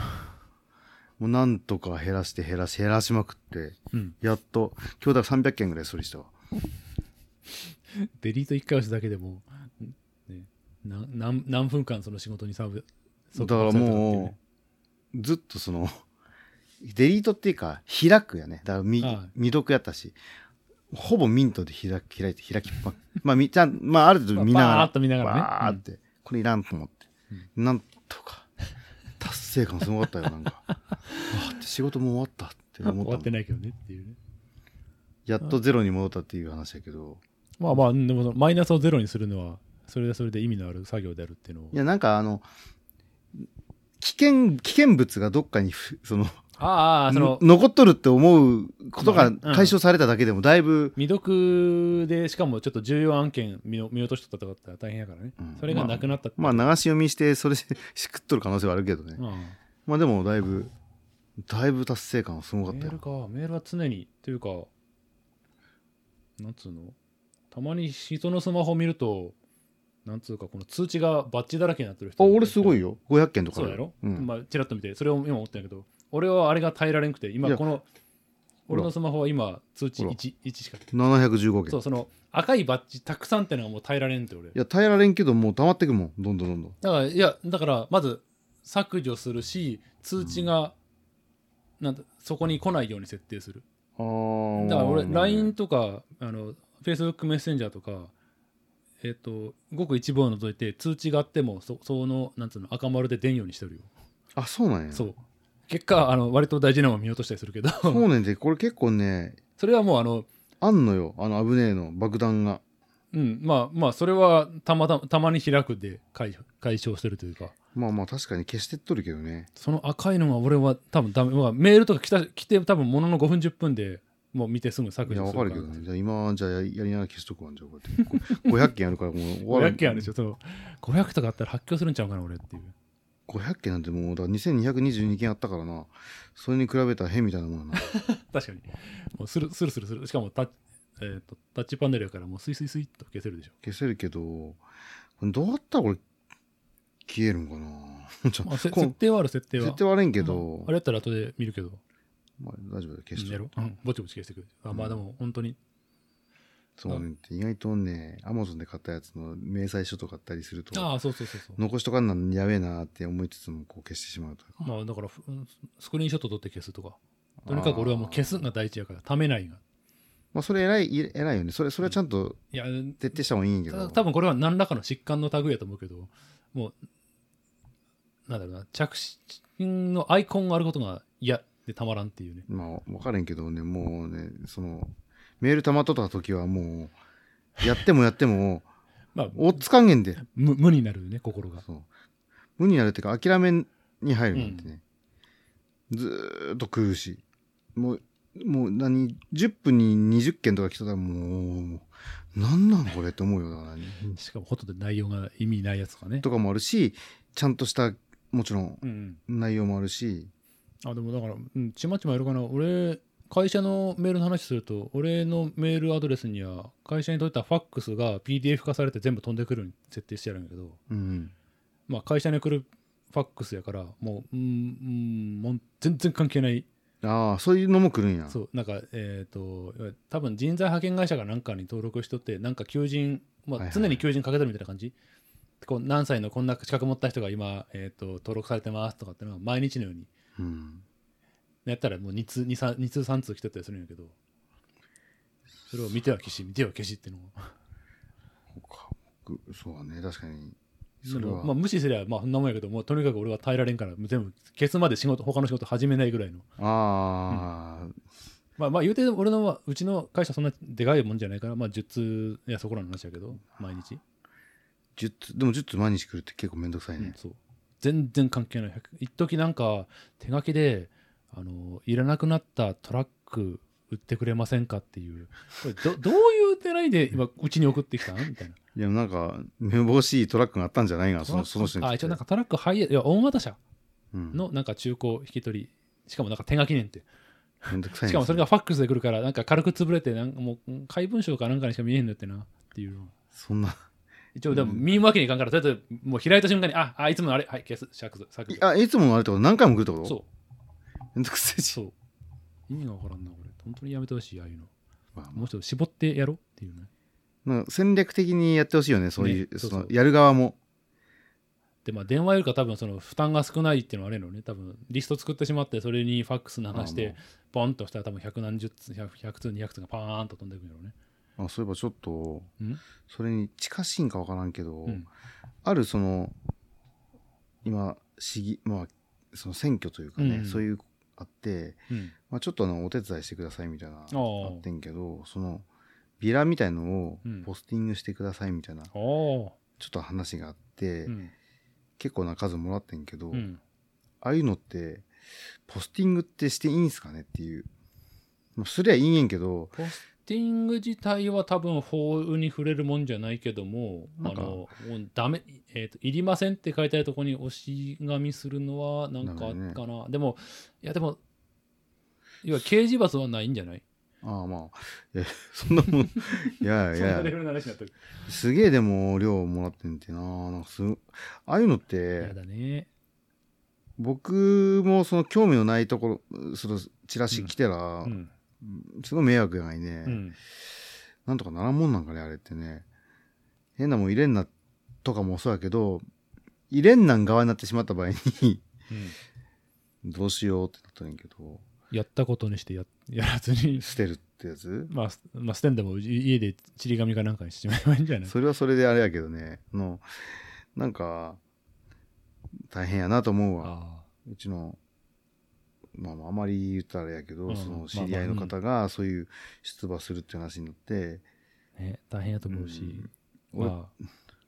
もうなんとか減らして減らし、減らしまくって、うん。やっと、今日だから300件ぐらい処理したわ。*laughs* デリート1回押すだけでも、な何何分間その仕事にサブだからもうずっとそのデリートっていうか開くやね。だから未はい。未読やったし。ほぼミントで開き開いて開きっぱ *laughs* まあみちゃんまあある程度見ながらバーッと見ながらね。バーって、これいらんと思って、なんとか達成感すごかったよなんか。*laughs* あーって仕事も終わったってうん思っ終わったてないけどねっていうね。やっとゼロに戻ったっていう話やけど。まあまあでもマイナスをゼロにするのはそれでそれで意味のある作業であるっていうのをいやなんかあの危険危険物がどっかにふそのああそのの残っとるって思うことが解消されただけでもだいぶ、未読でしかもちょっと重要案件見の見落としとったとかだったら大変やからね、うん。それがなくなったって。まあ流し読みしてそれでしくっとる可能性はあるけどね、うん。まあでもだいぶだいぶ達成感はすごかったよ。メールか。メールは常にというかなんつうの？たまに人のスマホ見るとなんつうかこの通知がバッチだらけになってる人あ俺すごいよ。よ500件とかそうやろ、うん。まあチラッと見てそれを今思ったんやけど俺はあれが耐えられんくて今この俺のスマホは今通知ほら。1, 1しか715件。そうその赤いバッジたくさんってのがもう耐えられんって俺。いや耐えられんけどもう溜まってくもん。どんどんどんどん。だからいやだからまず削除するし通知が、なんだそこに来ないように設定する。あー。だから俺 LINE とかあの Facebook メッセンジャーとかえっ、とごく一部を除いて通知があってもそそのなんつうの赤丸で出んようにしてるよ。あそうなんや。そう結果あの割と大事なのを見落としたりするけど。そうねんでこれ結構ねそれはもうあのあんのよあの危ねえの爆弾が。うんまあまあそれはたまたたまに開くで解解消してるというか。まあまあ確かに消してっとるけどね。その赤いのが俺は多分ダメ、まあ、メールとか来た来て多分ものの5分10分でもう見てすぐ削いや除するかるけどね。じゃあ今じゃあややりながら消しとくわじゃあこうやってこ500件あるからもう終わらん500件あるでしょその500とかあったら発狂するんちゃうかな俺っていう500件なんてもうだから2222件あったからな。それに比べたら変みたいなもんやな。*laughs* 確かに。もうスルスルスルする。しかもタッ,、えーとタッチパネルやからもうスイスイスイっと消せるでしょ。消せるけどどうやったらこれ消えるんかな。*laughs* ちょまあ、設定はある設定は。絶対悪いんけまどあ、あれやったら後で見るけど。まあ、大丈夫だ消しちゃう。やろ、うん、ぼちぼち消してくる。あまあでも本当にそうね意外とねアマゾンで買ったやつの明細書とかあったりするとああそうそうそうそう。残しとかんなんやべえなって思いつつもこう消してしまうとまあだからふスクリーンショット撮って消すとか。とにかく俺はもう消すが第一やからためないが。まあそれ偉い偉いよね。それそれはちゃんといや徹底した方がいいんやけたど多分これは何らかの疾患の類やと思うけどもうなんだろうな着信のアイコンがあることが嫌でたまらんっていうね。まあ分からんけどね。もうねそのメール溜まっとった時はもうやってもやってもまあおっつかんげんで。無無になるね心が。そう。無になるっていうか諦めに入るなんてね、ずーっと来るし。もうもう何10分に20件とか来たらもう何なんこれって思うよだからね。しかもほとんど内容が意味ないやつとかね。とかもあるしちゃんとしたもちろんうん。内容もあるし。あでもだから、うん、ちまちまやるかな。俺会社のメールの話すると俺のメールアドレスには会社に届いたファックスが PDF 化されて全部飛んでくるように設定してあるんやけどうんまあ会社に来るファックスやからもううんうんもう全然関係ない。ああそういうのも来るんや。そうなんかえっ、と多分人材派遣会社が何かに登録しとってなんか求人、まあ、はいはい。常に求人かけてるみたいな感じ、こう何歳のこんな資格持った人が今、えー、と登録されてますとかっていうのは毎日のように。うんやったらもう2通 2, 3 2通3通来てたりするんやけど。それを見ては消し見ては消しっていうのをそうか僕そうだね。確かに。それは、まあ、無視すりゃまあそんなもんやけどもうとにかく俺は耐えられんから全部消すまで仕事他の仕事始めないぐらいの。ああ、まあまあ言うて俺のはうちの会社そんなでかいもんじゃないからまあ10通いやそこらの話やけど毎日、10通でも10通毎日来るって結構めんどくさいね、うんそう。全然関係ない。100一時なんか手書きであのいらなくなったトラック売ってくれませんかっていう。これど *laughs* どういう狙いで今うちに送ってきたん？みたいな。いやなんかめぼしいトラックがあったんじゃないがそのその人にあ一応なんかトラックハイエいや大型車うん。のなんか中古引き取りしかもなんか手書きねんって。しかもそれがファックスで来るからなんか軽く潰れてなんかもう怪文書かなんかにしか見えへんのってなっていう。そんな。一応でも見ん。わけにいかんからとりあえずもう開いた瞬間にああいつものあれはい消す削除削除あいつものあれってこと？何回も来るってこと？そうめんどくさいし。そう。意味がわからんなこれ。本当にやめてほしいああいうの。まあもうちょっと絞ってやろうっていうね。なんか戦略的にやってほしいよねそういう,、ねそうそう。そのやる側も。でまあ電話よりか多分その負担が少ないっていうのはあれのね。多分リスト作ってしまってそれにファックス流してポンとしたら多分100何十通 100, 100通200通がパーンと飛んでくるよね。あそういえばちょっとうん？それに近しいんかわからんけど、うん。あるその今市議まあその選挙というかね、うん。そういうあって、うん。まあ、ちょっとあのお手伝いしてくださいみたいなあー。ってんけどそのビラみたいのをうん。ポスティングしてくださいみたいな、おおちょっと話があって、うん。結構な数もらってんけど、うん。ああいうのってポスティングってしていいんすかねっていう。まあすりゃいいんやけどポスティング自体は多分法に触れるもんじゃないけどもあのもうダメ、えーと「いりません」って書いてあるところに押し紙するのはなんかあったかな。でもいやでも要は刑事罰はないんじゃない？ああまあ。えそんなもん。*laughs* いやいや。すげえでも量もらってんてな。なんかすああいうのっやてだね。僕もその興味のないところそのチラシ来てら、うんすごい迷惑やないね、うん。なんとかならんもんなんかねあれってね。変なもん入れんなとかもそうやけど入れんなん側になってしまった場合にうん。どうしようってなったんやけど。やったことにしてややらずに。捨てるってやつ？まあ、まあ、捨てんでもい家でちり紙かなんかにしちまえばいいんじゃない？それはそれであれやけどね。のなんか大変やなと思うわ。あ。うちのまあまああまり言ったらあれやけど、うんその知り合いの方がそういう出馬するっていう話になって、あ、ね、大変やと思うし、俺まあ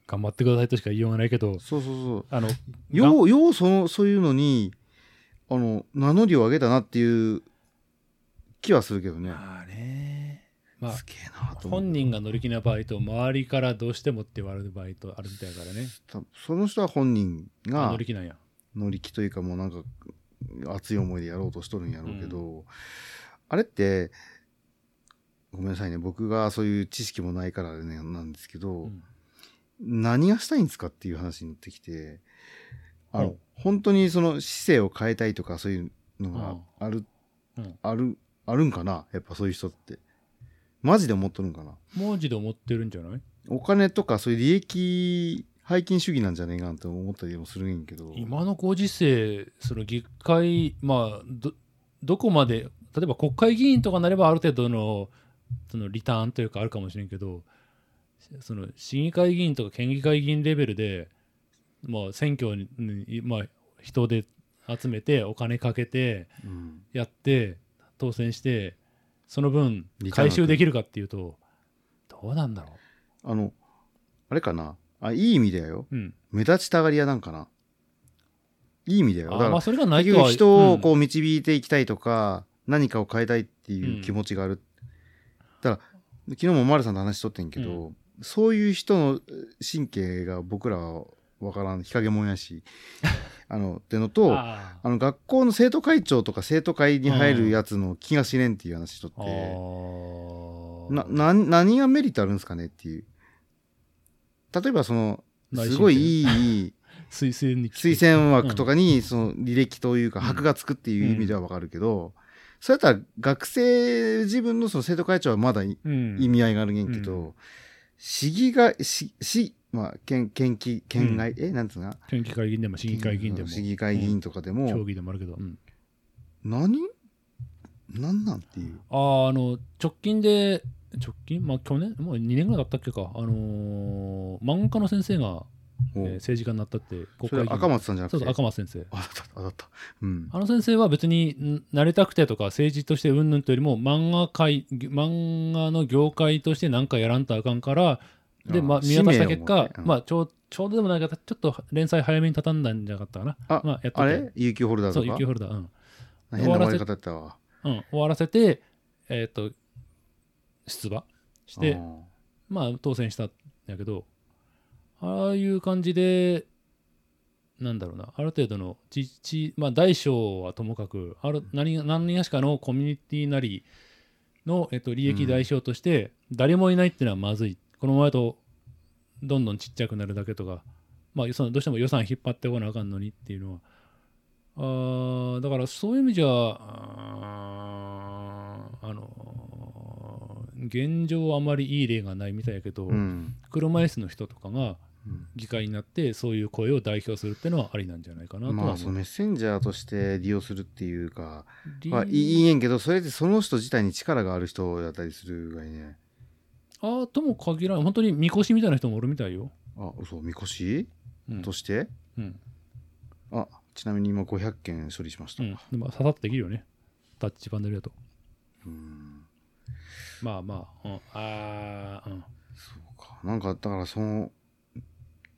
頑張ってくださいとしか言いようがないけどそうそうそう。あのようようそのそういうのにあの名乗りを上げたなっていう気はするけどね、まあね。まあすげえな本人が乗り気な場合と周りからどうしてもって言われる場合とあるみたいだからね。たその人は本人あが乗り気なんや。乗り気というかもうなんか熱い思いでやろうとしとるんやろうけど、あれってごめんなさいね。僕がそういう知識もないからねなんですけど、うん。何がしたいんですかっていう話になってきてあのほう本当にその姿勢を変えたいとかそういうのがある、うん。あるあるんかな？やっぱそういう人って。マジで思っとるんかな？文字で思ってるんじゃない？お金とかそういう利益背金主義なんじゃねえかなって思ったりもするんやけど。今のご時世その議会まあどどこまで例えば国会議員とかなればある程度のそのリターンというかあるかもしれんけどその市議会議員とか県議会議員レベルで、まあ、選挙に、まあ、人で集めてお金かけてうん。やって当選してその分回収できるかっていうとどうなんだろあのあれかな？あいい意味だよ。う、うん、目立ちたがり屋なんかな。いい意味だよ。だからあまあそれがない結人をうん。こう導いていきたいとか、何かを変えたいっていう気持ちがある。だから、昨日も丸さんと話しとってんけど、そういう人の神経が僕らは分からん、日陰もんやし、*laughs* あの、ってのと、ああの、学校の生徒会長とか生徒会に入るやつの気が知れんっていう話しとっあて、ー。な、な、何がメリットあるんですかねっていう。例えばその、すごいいい、推薦に推薦枠とかにその履歴というかうん。箔がつくっていう意味ではわかるけど、そうやったら学生自分のその生徒会長はまだ意味合いがあるげんけど、う市議が、市、市、まあ、県、県議、県外、え、なんつうの？県議会議員でも市議会議員でも。市議会議員とかでも、競技でもあるけど、うん。何？何なんっていう。あーあの直近で直近？まあ去年？もう2年ぐらいだったっけか。あのー漫画家の先生が、えおー政治家になったって国それ会赤松さんじゃなくて？そうそう赤松先生。あだった。うん。あの先生は別にんなりたくてとか政治としてうんぬんというよりも漫画界漫画の業界として何かやらんとあかんからで、あまあ、見渡した結果うん。まあ、ちょうちょうどでもないけどちょっと連載早めに畳んだんじゃなかったかな。あまあ、やってて。あれ？有給ホルダーそうとか雪ホルダーうん。変な終わり方やったわ。うん、終わらせて、えっ、と、出馬して、まあ、当選したんやけど、ああいう感じで、なんだろうな、ある程度のちち、まあ、大小はともかく、ある何何がしかのコミュニティなりの、えっと、利益代償として、誰もいないっていうのはまずい。このままだと、どんどんちっちゃくなるだけとか、まあ、そのどうしても予算引っ張ってこなあかんのにっていうのは、あーだからそういう意味じゃ、現状あまりいい例がないみたいやけど、うん。車椅子の人とかがうん。議会になってそういう声を代表するっていうのはありなんじゃないかなと。まあそのメッセンジャーとして利用するっていうか、リまあ、いいんけどそれでその人自体に力がある人だったりするがいいね。ああとも限らない本当にみこしみたいな人もおるみたいよ。あそうみこし？うん。として、うん。あちなみに今500件処理しました、うん、でもささっとできるよね。タッチパネルだと。うんまあまあ、うん、ああ、うん。そうか。なんかだからその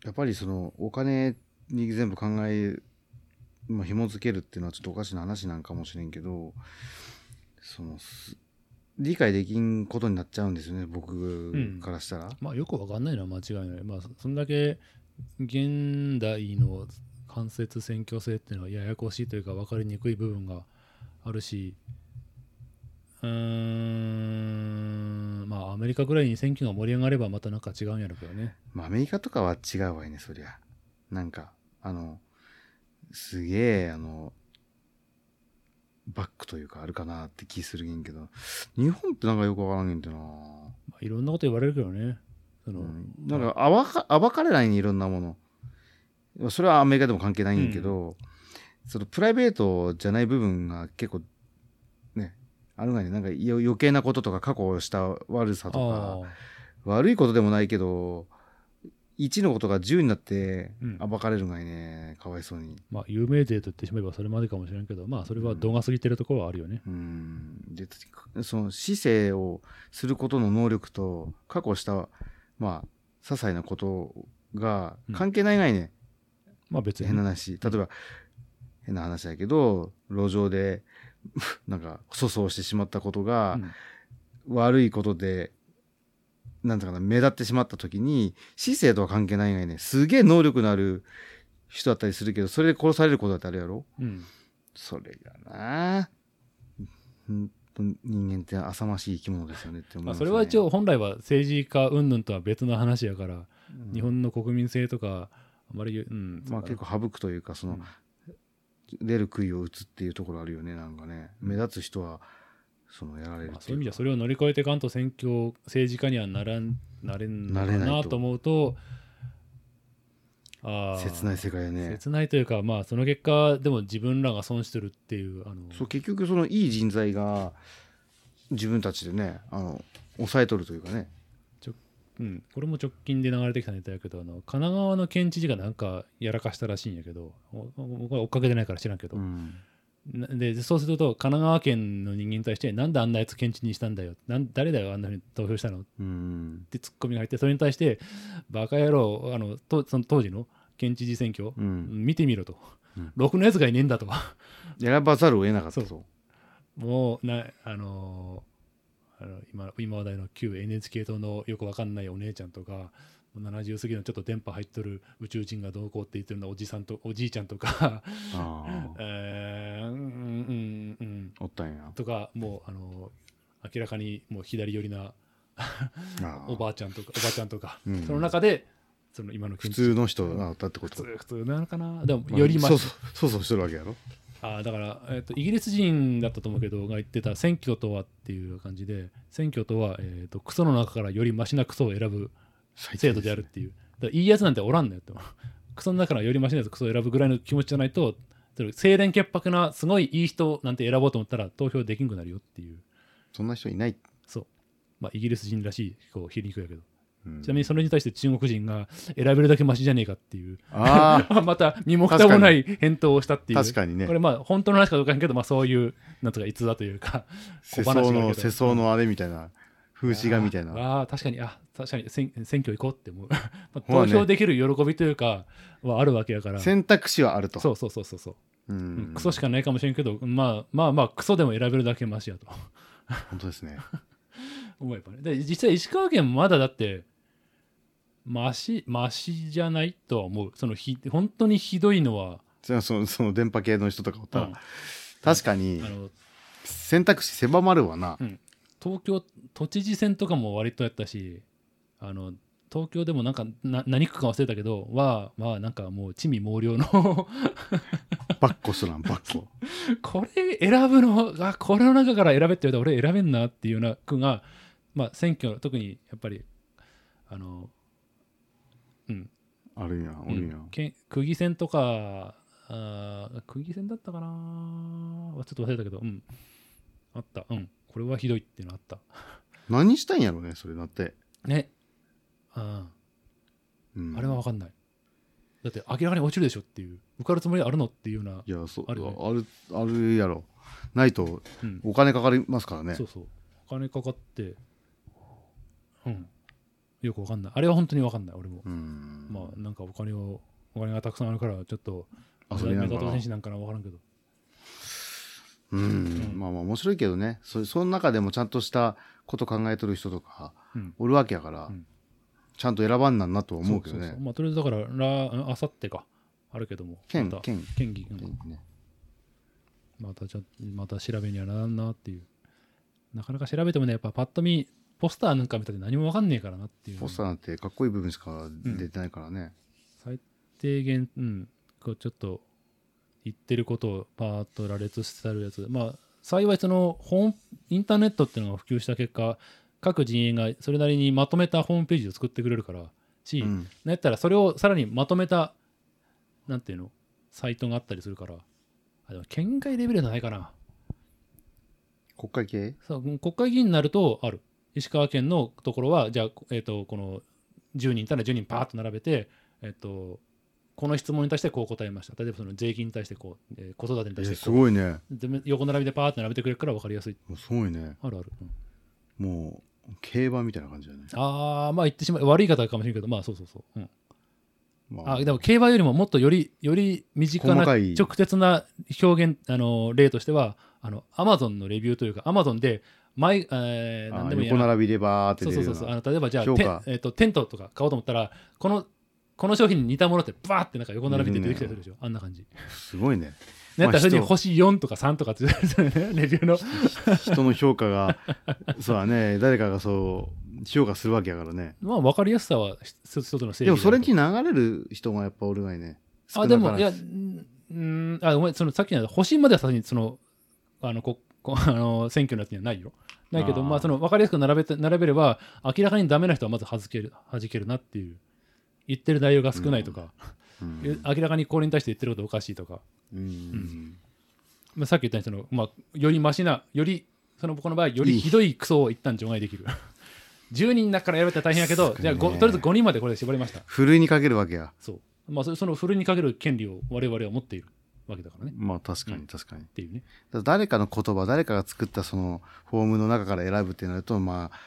やっぱりそのお金に全部考えまあ紐付けるっていうのはちょっとおかしな話なんかもしれんけどそのす理解できんことになっちゃうんですよね僕からしたら、まあよくわかんないのは間違いない。まあそそんだけ現代の間接選挙制っていうのはややこしいというか分かりにくい部分があるし、うーん、まあアメリカぐらいに選挙が盛り上がればまたなんか違うんやろうけどね。まあ、アメリカとかは違うわいね、そりゃ。なんか、あの、すげえ、あの、バックというかあるかなって気するげんけど、日本ってなんかよくわからんげんてな。まあ、いろんなこと言われるけどね。その、うんなんか暴か、暴かれないね、いろんなもの。それはアメリカでも関係ないんやけど、そのプライベートじゃない部分が結構、ね、あるがね、なんかよ余計なこととか過去した悪さとか、あ悪いことでもないけど1のことが10になってうん。暴かれるがいね、かわいそうに。まあ有名税と言ってしまえばそれまでかもしれんけど、まあそれは度が過ぎてるところはあるよね。うん。でその市政をすることの能力と過去したまあ些細なことが関係ないがいね、まあ別に。変な話。例えば変な話だけど路上で *laughs* なんか粗相してしまったことがうん。悪いことで、なんだかな、目立ってしまった時に、市政とは関係ないがいね、すげえ能力のある人だったりするけど、それで殺されることだってあるやろ？うん。それがな。ほんと人間って浅ましい生き物ですよねって思いまあ、ます、そね。れは一応本来は政治家云々とは別の話やから、うん、日本の国民性とかあまり言う、うん、まあ結構省くというか、その、うん出る杭を打つっていうところあるよね、なんかね。目立つ人は、その、やられるまそういう意味じゃかそれを乗り越えていかんと選挙政治家にはならんなれんのかなれないと思うとあー切ない世界やね。切ないというかまあその結果でも自分らが損してるっていうあのそう結局そのいい人材が自分たちでねあの抑えとるというかねうん、これも直近で流れてきたネタやけどあの神奈川の県知事がなんかやらかしたらしいんやけどお僕は追っかけてないから知らんけど、うん。なでそうすると神奈川県の人間に対してなんであんなやつ県知事にしたんだよ。なん誰だよあんなふうに投票したの。っうん。てツッコミが入ってそれに対してバカ野郎あのとその当時の県知事選挙、うん。見てみろと、うん。ろくなやつがいねえんだと。選ばざるを得なかったそもうなあのーあの今今話題の旧 NHK 党のよくわかんないお姉ちゃんとかもう70過ぎのちょっと電波入っとる宇宙人がどうこうって言ってるのおじさんとおじいちゃんとか、ああ。*laughs* えーうんうんうんうん。おったんや。とかもうあの明らかにもう左寄りなああ。*laughs* おばあちゃんとかおばちゃんとか、うん。その中でその今の普通の人がおったってこと？普通普通なのかな？でもまあよりまそうそうそうそうしてるわけやろあだから、えっとイギリス人だったと思うけどが言ってた選挙とはっていう感じで選挙とは、えっとクソの中からよりマシなクソを選ぶ制度であるっていう。だからいいやつなんておらんのよって。クソの中からよりマシなやつクソを選ぶぐらいの気持ちじゃないとそれ清廉潔白なすごいいい人なんて選ぼうと思ったら投票できんくなるよっていう。そんな人いない、そう。まあイギリス人らしいこう皮肉やけどうん。ちなみにそれに対して中国人が選べるだけマシじゃねえかっていう。ああ *laughs* また身も蓋もない返答をしたっていう。確かにね。これまあ本当の話かどうかけど、まあ、そういうなんとか逸話というか *laughs* 世相の世相のあれみたいな風刺画みたいな。ああ確かにあ確かに選選挙行こうって思う、*laughs* 投票できる喜びというかはあるわけやから。選択肢はあると。そうそうそうそうそう、ううんんクソしかないかもしれんけどまあまあまあクソでも選べるだけマシやと。本当ですね。思えばね。で実際石川県もまだだってマシマシじゃないとは思う。そのひ本当にひどいのは。じゃあそのその電波系の人とかおったら、うん。確かにあの選択肢狭まるわな、東京都知事選とかも割とやったしあの東京でもなんかな何区か忘れたけどはまあなんかもう地味猛量の。*laughs* バッコしとらんバッコ。*laughs* これ選ぶのあこれの中から選べって言われたら俺選べんなっていうような区がまあ選挙特にやっぱりあのうんあるんやおるんや、うん。け釘線とかあー釘線だったかな？ちょっと忘れたけどうん。あった。うん。これはひどいっていうのあった。何したいんやろうねそれだって、ね。あうん。ーあれは分かんない。だって明らかに落ちるでしょっていう。受かるつもりあるのっていうような、いやそうああるよるねあるやろ。ないとうん。お金かかりますからね。そうそう。お金かかってうんよく分かんない。あれは本当に分かんない俺も、うん。まあなんかお金をお金がたくさんあるからちょっと遊びな目立がらた選手なんかな分からんけど。うん、まあまあ面白いけどね。そその中でもちゃんとしたこと考えとる人とかうん。おるわけやから、うん。ちゃんと選ばんなんなとは思うけどね。そそそまあとりあえずだかららあさってか。あるけども。県県県議、うん県ね。またちょまた調べにはならんなっていう。なかなか調べてもねやっぱパッと見ポスターなんか見たって何も分かんねえからなっていう。ポスターなんてかっこいい部分しか出てないからね、最低限うんこうちょっと言ってることをパーッと羅列してあるやつ。まあ幸いそのホインターネットっていうのが普及した結果各陣営がそれなりにまとめたホームページを作ってくれるからし、うん。やったらそれをさらにまとめたなんていうのサイトがあったりするからあでも県外レベルじゃないかな。国会系？そう国会議員になるとある石川県のところはじゃあ、えー、とこの10人いたら10人パーッと並べて、えー、とこの質問に対してこう答えました。例えばその税金に対してこう、えー子育てに対えしてこう。すごいね。で横並びでパーッと並べてくれるから分かりやすい。すごいね。あるある、うん。もう競馬みたいな感じだね、ああまあ言ってしまう悪い方かもしれんけどまあそうそうそう、うん。まあ。でも競馬よりももっとよりより身近な直接な表現あの例としてはあのアマゾンのレビューというかアマゾンで前、えー、あ何でもいいや横並びでバーってそう出るそうそうそう。あの例えばじゃあえー、とテントとか買おうと思ったらこのこの商品に似たものってバーってなんか横並びで出てきたりするでしょ、あんな感じ。すごいね。ね、やったらそれに人。星4とか3とかって言ってるねレビューの。人の評価がそうだね誰かがそう評価するわけやからねまあ分かりやすさは一つの正義でもそれにだ流れる人がやっぱおるがいねとあでもいやうんあごめんそのさっきの星まではさすがにそのあのここあの選挙のやつにはないよ。ないけどあー。まあその分かりやすく並べて並べれば明らかにダメな人はまず弾ける弾けるなっていう。言ってる内容が少ないとか、うん。明らかにこれに対して言ってることおかしいとか。うん。まあ、さっき言ったようにその、まあ、よりマシなよりそのこの場合よりひどいクソを一旦除外できる。*laughs* 10人だから選べたら大変やけど、じゃあごとりあえず5人までこれで縛りました。ふるいにかけるわけや。そう、まあ、そそのふるいにかける権利を我々は持っているわけだからね。っまあ確かうん。に確かに、ていうね。だから誰かの言葉誰かが作ったそのフォームの中から選ぶってなるとまあ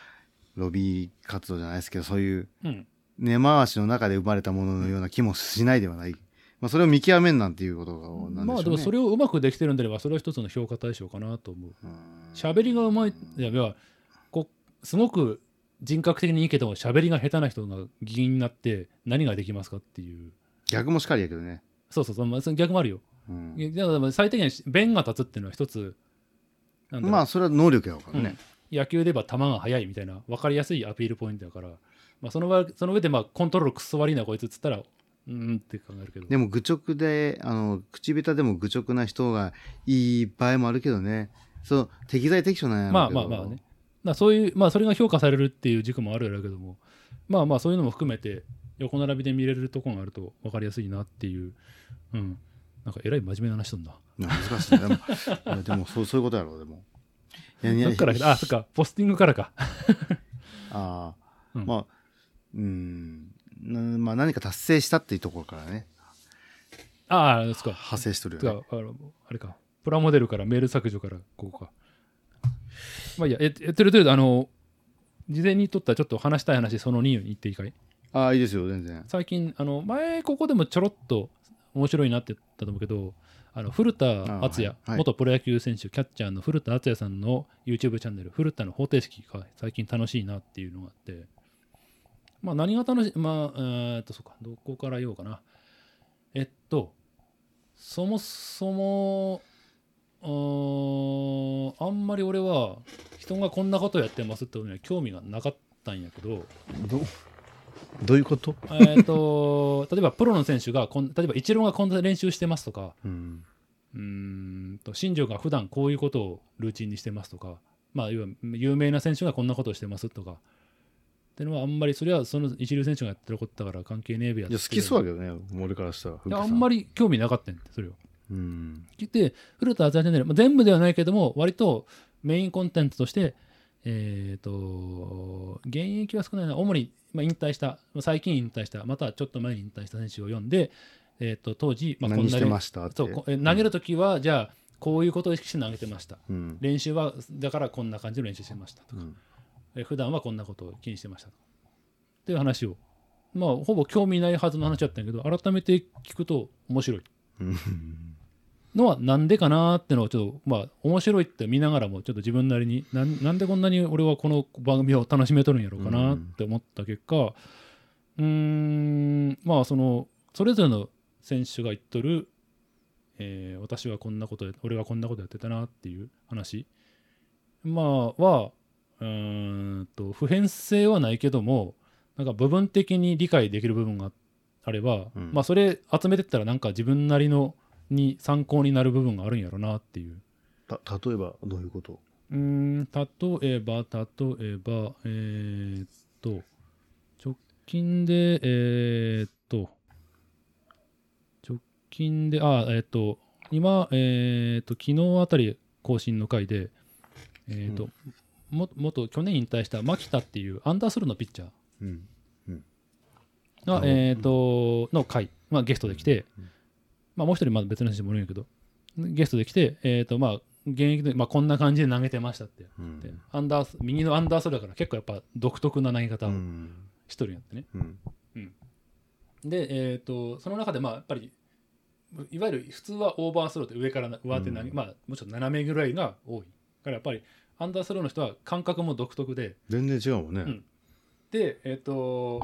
ロビー活動じゃないですけどそういううん。根回しの中で生まれたもののような気もしないではない、まあ、それを見極めんなんていうことがなんでしょうね。まあでもそれをうまくできてるんであればそれは一つの評価対象かなと思う。うん。喋りがうまいいや要はこうすごく人格的にいいけども喋りが下手な人が議員になって何ができますかっていう。逆もしかりやけどね、そうそうそう、まあ、その逆もあるようん。だから最低限弁が立つっていうのは一つ。まあそれは能力やからね、野球で言えば球が速いみたいな分かりやすいアピールポイントだから、まあ、その場その上でまあコントロールくっそ悪いなこいつっつったらうーんって考えるけど。でも愚直であの口下手でも愚直な人がいい場合もあるけどね。そう適材適所なんやまあまあまあね。だからそういうまあそれが評価されるっていう軸もあるやろうけども。まあまあそういうのも含めて横並びで見れるとこがあると分かりやすいなっていう。うんなんかえらい真面目な話しとんだ難しいね。でもでもそうそういうことやろうでも。いやいやどっからあそっかポスティングからか。ああ、うん。まあうんなまあ何か達成したっていうところからね。ああですか。派生しとるてよね。かあれか。プラモデルからメール削除からここか。まあいいやええとりあえずあの事前に取ったちょっと話したい話その2に言っていいかい？ああいいですよ全然。最近あの前ここでもちょろっと面白いなって言ったと思うけどあの古田敦也、はいはい。元プロ野球選手キャッチャーの古田敦也さんの YouTube チャンネル古田の方程式が最近楽しいなっていうのがあってまあ何が楽しいまあえーっとそうかどこから言おうかな。えっとそもそもあんまり俺は人がこんなことやってますってことには興味がなかったんやけどどどういうこと？えーと例えばプロの選手がこん例えばイチローがこんな練習してますとかうん。うーんと新庄が普段こういうことをルーチンにしてますとか、まあ、要は有名な選手がこんなことをしてますとか。っってのはあんまりそれはその一流選手がやってることだから関係ねえべやいや好きそうだだけどね俺からしたらあんまりり興味なかったんだそれをうん。聞いて古田アザーチャンネル、まあ、全部ではないけども割とメインコンテンツとしてえっ、と現役は少ないな。主に、まあ、引退したまあ最近引退したまたはちょっと前に引退した選手を読んで、えー、と当時、まあ、こんなにそう投げるときは、じゃあこういうことを意識して投げてました。うん。練習はだからこんな感じの練習してましたとか、うん。え普段はこんなことを気にしてましたと。っていう話を。まあほぼ興味ないはずの話だったんやけど改めて聞くと面白い。うんのはなんでかなーってのをちょっとまあ面白いって見ながらもちょっと自分なりになんなんでこんなに俺はこの番組を楽しめとるんやろうかなって思った結果うーんまあそのそれぞれの選手が言っとる、えー私はこんなことや俺はこんなことやってたなっていう話。まあはうーんと普遍性はないけどもなんか部分的に理解できる部分があれば、うん。まあそれ集めてったらなんか自分なりのに参考になる部分があるんやろなっていう。た例えばどういうこと？うーん例えば例えばえーっと直近でえーっと直近であえーっと今えーっと昨日あたり更新の回でえーっと、も元去年引退した牧田っていうアンダースローのピッチャー。うんが、うんえー、との回、まあ、ゲストで来て、うんまあ、もう一人まだ別の人もいるんやけどゲストで来て、えーとまあ、現役で、まあ、こんな感じで投げてましたって。うん。でアンダース右のアンダースローだから結構やっぱ独特な投げ方をうん。しとるんやってね、うん。で、えー、とその中でまあやっぱりいわゆる普通はオーバースローって上からな上手投げ、うん。まあもちろん斜めぐらいが多い。からやっぱりアンダースローの人は感覚も独特で。全然違うもんね。うん。でえっ、と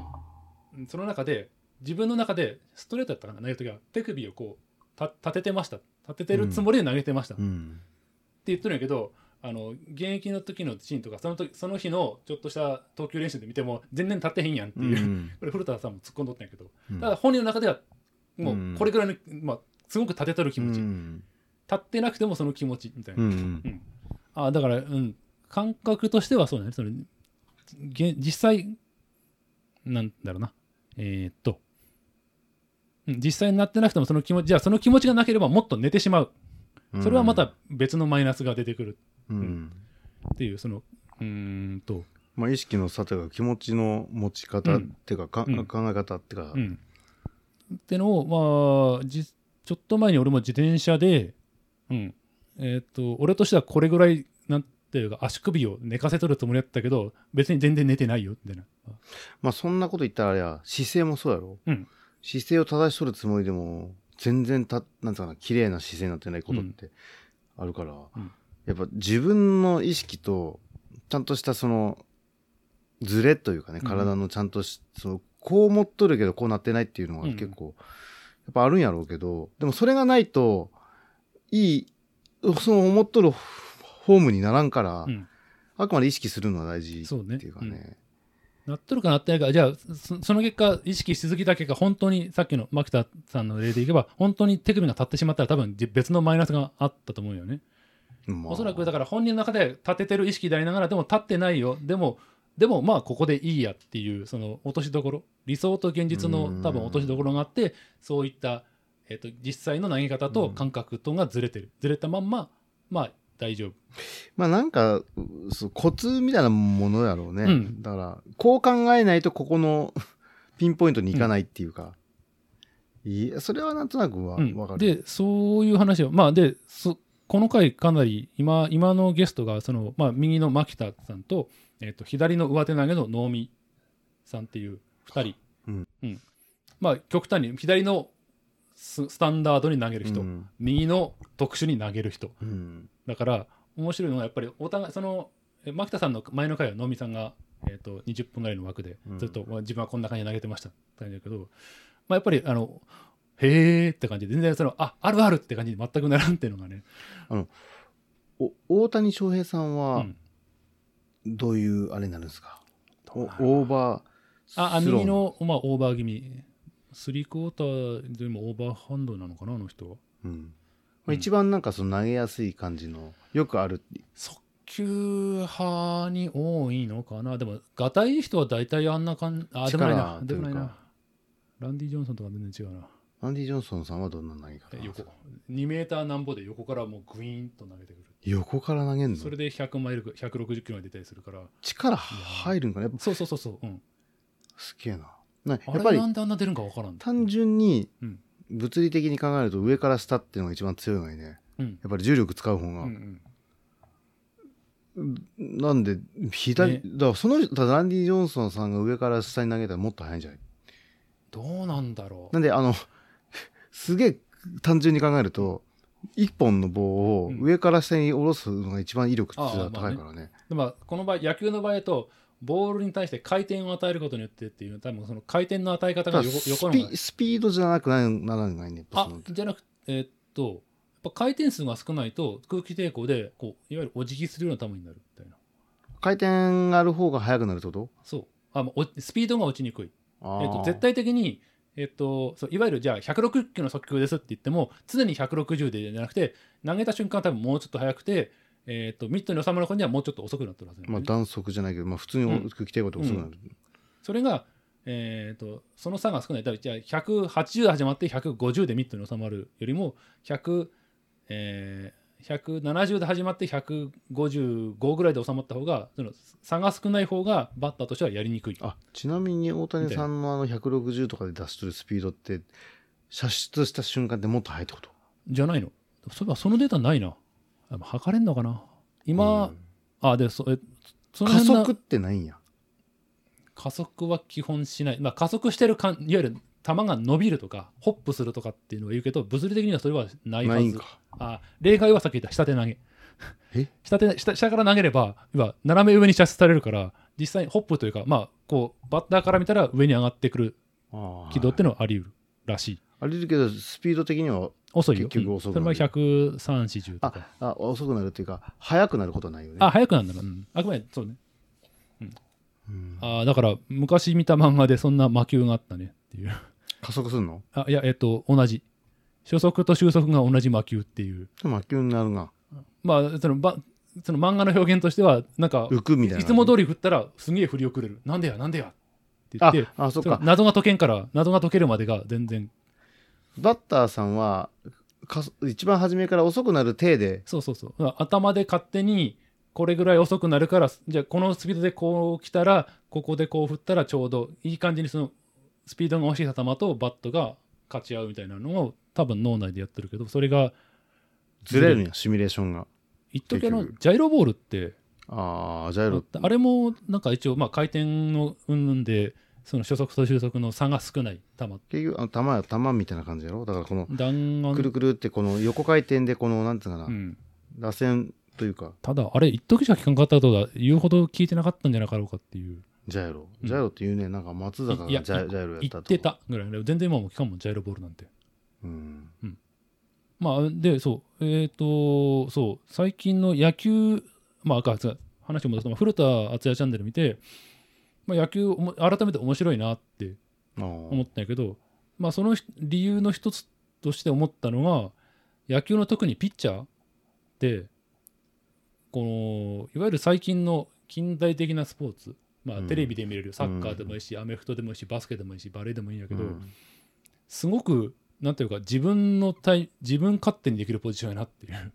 その中で自分の中でストレートやったかな投げる時は手首をこうた立ててました。立ててるつもりで投げてました、ってうん言ってるんやけどあの現役の時のシーンとかその時その日のちょっとした投球練習で見ても全然立ってへんやんっていう、うんこれ古田さんも突っ込んどったんやけど、うん。ただ本人の中ではもうこれぐらいの、まあ、すごく立てとる気持ち、うん。立ってなくてもその気持ちみたいな、うんあだから、うん、感覚としてはそうだね。そのげ実際なんだろうな。えーっとうん実際になってなくてもその気持ちじゃあその気持ちがなければもっと寝てしまう。うん。それはまた別のマイナスが出てくる。うん。っていうそのうーんと。まあ意識の差というか気持ちの持ち方っていうかかうん。考え方っていうか。うん。ってのをまあじちょっと前に俺も自転車でうん。えーっと俺としてはこれぐらいなんていうか足首を寝かせとるつもりだったけど別に全然寝てないよみたいな。まあそんなこと言ったらあれや姿勢もそうやろ。うん姿勢を正しとるつもりでも全然たなんつうかな綺麗な姿勢になってないことってあるから、ん。やっぱ自分の意識とちゃんとしたそのズレというかねうん。体のちゃんとし、そのこう思っとるけどこうなってないっていうのがうん。結構、やっぱあるんやろうけどでもそれがないといいその思っとるフォームにならんから、うん。あくまで意識するのは大事っていうかねなっとるかなってないか。じゃあそその結果意識しすぎた結果本当にさっきの牧田さんの例でいけば本当に手首が立ってしまったら多分じ別のマイナスがあったと思うよね、まあ。おそらくだから本人の中で立ててる意識でありながらでも立ってないよ。でもでもまあここでいいやっていうその落としどころ理想と現実の多分落としどころがあってそういった、えっと実際の投げ方と感覚とがずれてる。ずれたまんままあ大丈夫。まあなんか、うそうコツみたいなものやろうね。うん。だから、こう考えないとここの *laughs* ピンポイントにいかないっていうか。いや、それはなんとなくわ、うん。わかる。でそういう話を。まあでそこの回かなり今今のゲストがその、まあ、右の牧田さんと,、えっと左の上手投げの能見さんっていう2人、うん。まあ極端に左のススタンダードに投げる人、うん。右の特殊に投げる人。うん。だから面白いのはやっぱりお互いそのえ牧田さんの前の回は能見さんが、えっと20分ぐらいの枠でうん。ずっと、まあ自分はこんな感じで投げてましたって感じだけど、まあ、やっぱりあのへーって感じで全然そのああるあるって感じに全くならんっていうのがね、お大谷翔平さんうはん、どういうあれになるんですか、オーバースローああ右の、まあ、オーバー気味。スリークォーターでもオーバーハンドなのかなあの人は。うんまあ、一番なんかその投げやすい感じのよくあるそっ球派に多いのかな？でも、がたいい人は大体あんな感じ。あ、でもないな。でもないな。ランディ・ジョンソンとか全然違うな。アンディ・ジョンソンさんはどんな投げ方え横。2メーターなんぼで横からもうグイーンと投げてくる。横から投げんの？それで100マイル、160キロまで出たりするから。力入るんかな？やっぱそうそうそうそう。うん。すげえななやあっぱりれなんであんな出るんかわからん。単純にうん物理的に考えると上から下っていうのが一番強いのにね。うん。やっぱり重力使う方が、うんうん。なんで左、ね。だからそのだランディ・ジョンソンさんが上から下に投げたらもっと速いんじゃない？どうなんだろう。なんであの *laughs* すげえ単純に考えると一本の棒をうん。上から下に下ろすのが一番威力ああ実は高いからね,、でもこの場合野球の場合だとボールに対して回転を与えることによってっていう多分その回転の与え方が横のスピードじゃなくなならないねあじゃなくてえっとやっぱ回転数が少ないと空気抵抗でこういわゆるお辞儀するような球になるみたいな。回転がある方が速くなるってこと？そう。あもうおスピードが落ちにくい、あー。えっと、絶対的にえっと、そういわゆるじゃあ160キロの速球ですって言っても常に160でじゃなくて投げた瞬間は多分もうちょっと速くて、えっと、ミットに収まる頃にはもうちょっと遅くなってるはずねまあ断速じゃないけど、まあ、普通にうん空気抵抗って遅くなる、それが、えー、とその差が少ない。だからじゃあ180で始まって150でミットに収まるよりも100、えー170で始まって155ぐらいで収まった方がその差が少ない方がバッターとしてはやりにくい。あちなみに大谷さんのあの160とかで出してるスピードって射出した瞬間ってもっと速いってこと？じゃないのそういえばそのデータないな。あ測れんのかな？今、うん。あ、で、そえその加速ってないんや。加速は基本しない、まあ、加速してるかんいわゆる球が伸びるとかホップするとかっていうのは言うけど物理的にはそれはないはず。あ例外はさっき言った下手投げ。え？下手下下から投げれば要は斜め上に射出されるから実際にホップというかまあこうバッターから見たら上に上がってくる軌道っていうのはあり得るらしいありるけどスピード的には遅いよ。結局遅くうん。なるそれは130とあか。あ遅くなるっていうか速くなることはないよね。あ早くなんだろう、うん、あくまでそうね。うん。あだから昔見た漫画でそんな魔球があったねっていう。加速するの？あいやえっと同じ。初速と終速が同じ魔球っていう。魔球になるな。まあそのばその漫画の表現としてはなんか浮くみたいな。いつも通り振ったらすげえ振り遅れる。なんでやなんでやって言あってあそっか。謎が解けんから謎が解けるまでが全然バッターさんはか一番初めから遅くなる体で。そうそうそう。まあ頭で勝手にこれぐらい遅くなるからじゃあこのスピードでこう来たらここでこう振ったらちょうどいい感じにそのスピードが欲しい球とバットが勝ち合うみたいなのを多分脳内でやってるけどそれがずれるんやシミュレーションが。一時あのジャイロボールってああジャイロ。あれもなんか一応まあ回転の云々でその初速と終速の差が少ない球。結局あの球や球みたいな感じやろ？だからこの弾丸。くるくるってこの横回転でこのなんつうかな、うん、螺旋というか。ただあれ一時しか聞かんかったことが言うほど聞いてなかったんじゃなかろうかっていう。ジャイロ。うん。ジャイロっていうね。なんか松坂がジャイジャイロやっ言たと。ってたぐらいで全然今も聞かんもんジャイロボールなんて。うん。まあでそう。えっ、とそう。最近の野球まあ話を戻すとまあ古田敦也チャンネル見て、まあ、野球改めて面白いなってあ思ったんやけど、まあ、その理由の一つとして思ったのが野球の特にピッチャーってこのいわゆる最近の近代的なスポーツ、まあ、うん。テレビで見れるサッカーでもいいし、アメフトでもいいしバスケでもいいしバレーでもいいんやけど、うん。すごくなんていうか自分の体自分勝手にできるポジションやなっていう。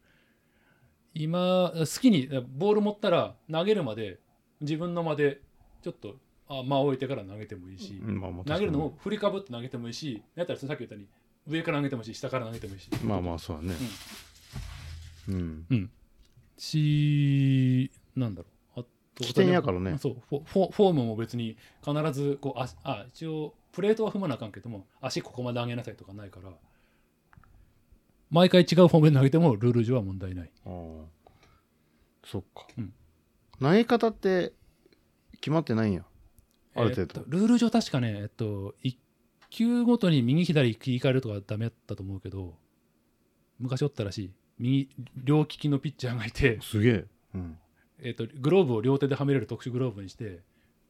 今好きにボール持ったら投げるまで自分の間でちょっとあ間を置いてから投げてもいいし、まあまあ投げるのも振りかぶって投げてもいいしやったらさっき言ったように上から投げてもいいし下から投げてもいいし。まあまあそうだね。うん。しなんだろう。あと起点やからね。そうフォフォフォームも別に必ずこうああ一応プレートは踏まなあかんけども足ここまで上げなさいとかないから毎回違うフォームで投げてもルール上は問題ない。ああ。そっか、うん。投げ方って決まってないんや。ある程度。えっとルール上確かねえっと1球ごとに右左切り替えるとかダメだったと思うけど昔おったらしい。右両利きのピッチャーがいて。すげえ、うん、えっとグローブを両手ではめれる特殊グローブにして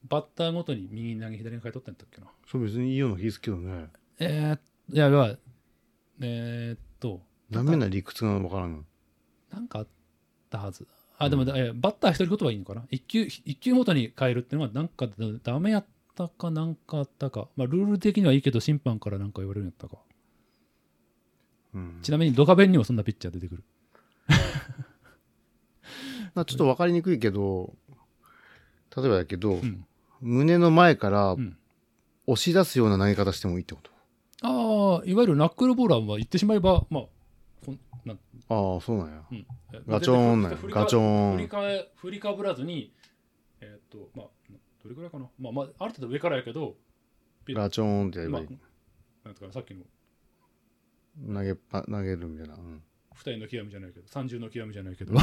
バッターごとに右に投げ左に変えとったんだっけな。それ別にいいような気がするけどね。えー、いやいやえーっとダメな理屈が分からんなんかあったはずあ、でも、えーバッター一人ごとはいいのかな？一球、一球ごとに変えるっていうのは、なんかだダメやったかなんかあったか。まあ、ルール的にはいいけど、審判からなんか言われるんやったか。うんちなみに、ドカベンにもそんなピッチャー出てくる。*laughs* まあちょっと分かりにくいけど、例えばだけど、うん。胸の前からうん押し出すような投げ方してもいいってこと？ああ、いわゆるナックルボーラーは言ってしまえば、まあ、なんああ、そうなんや。うん、ガチョーンなんやガチョーン振りか振りかぶらずに、えーっと、まあ、どれくらいかな？まあ、まあ、ある程度上からやけど、ガチョーンってやれまあばいい。、なんとかなさっきの投げっぱ、投げるみたいな。うん。二重の極みじゃないけど、三重の極みじゃないけど、うん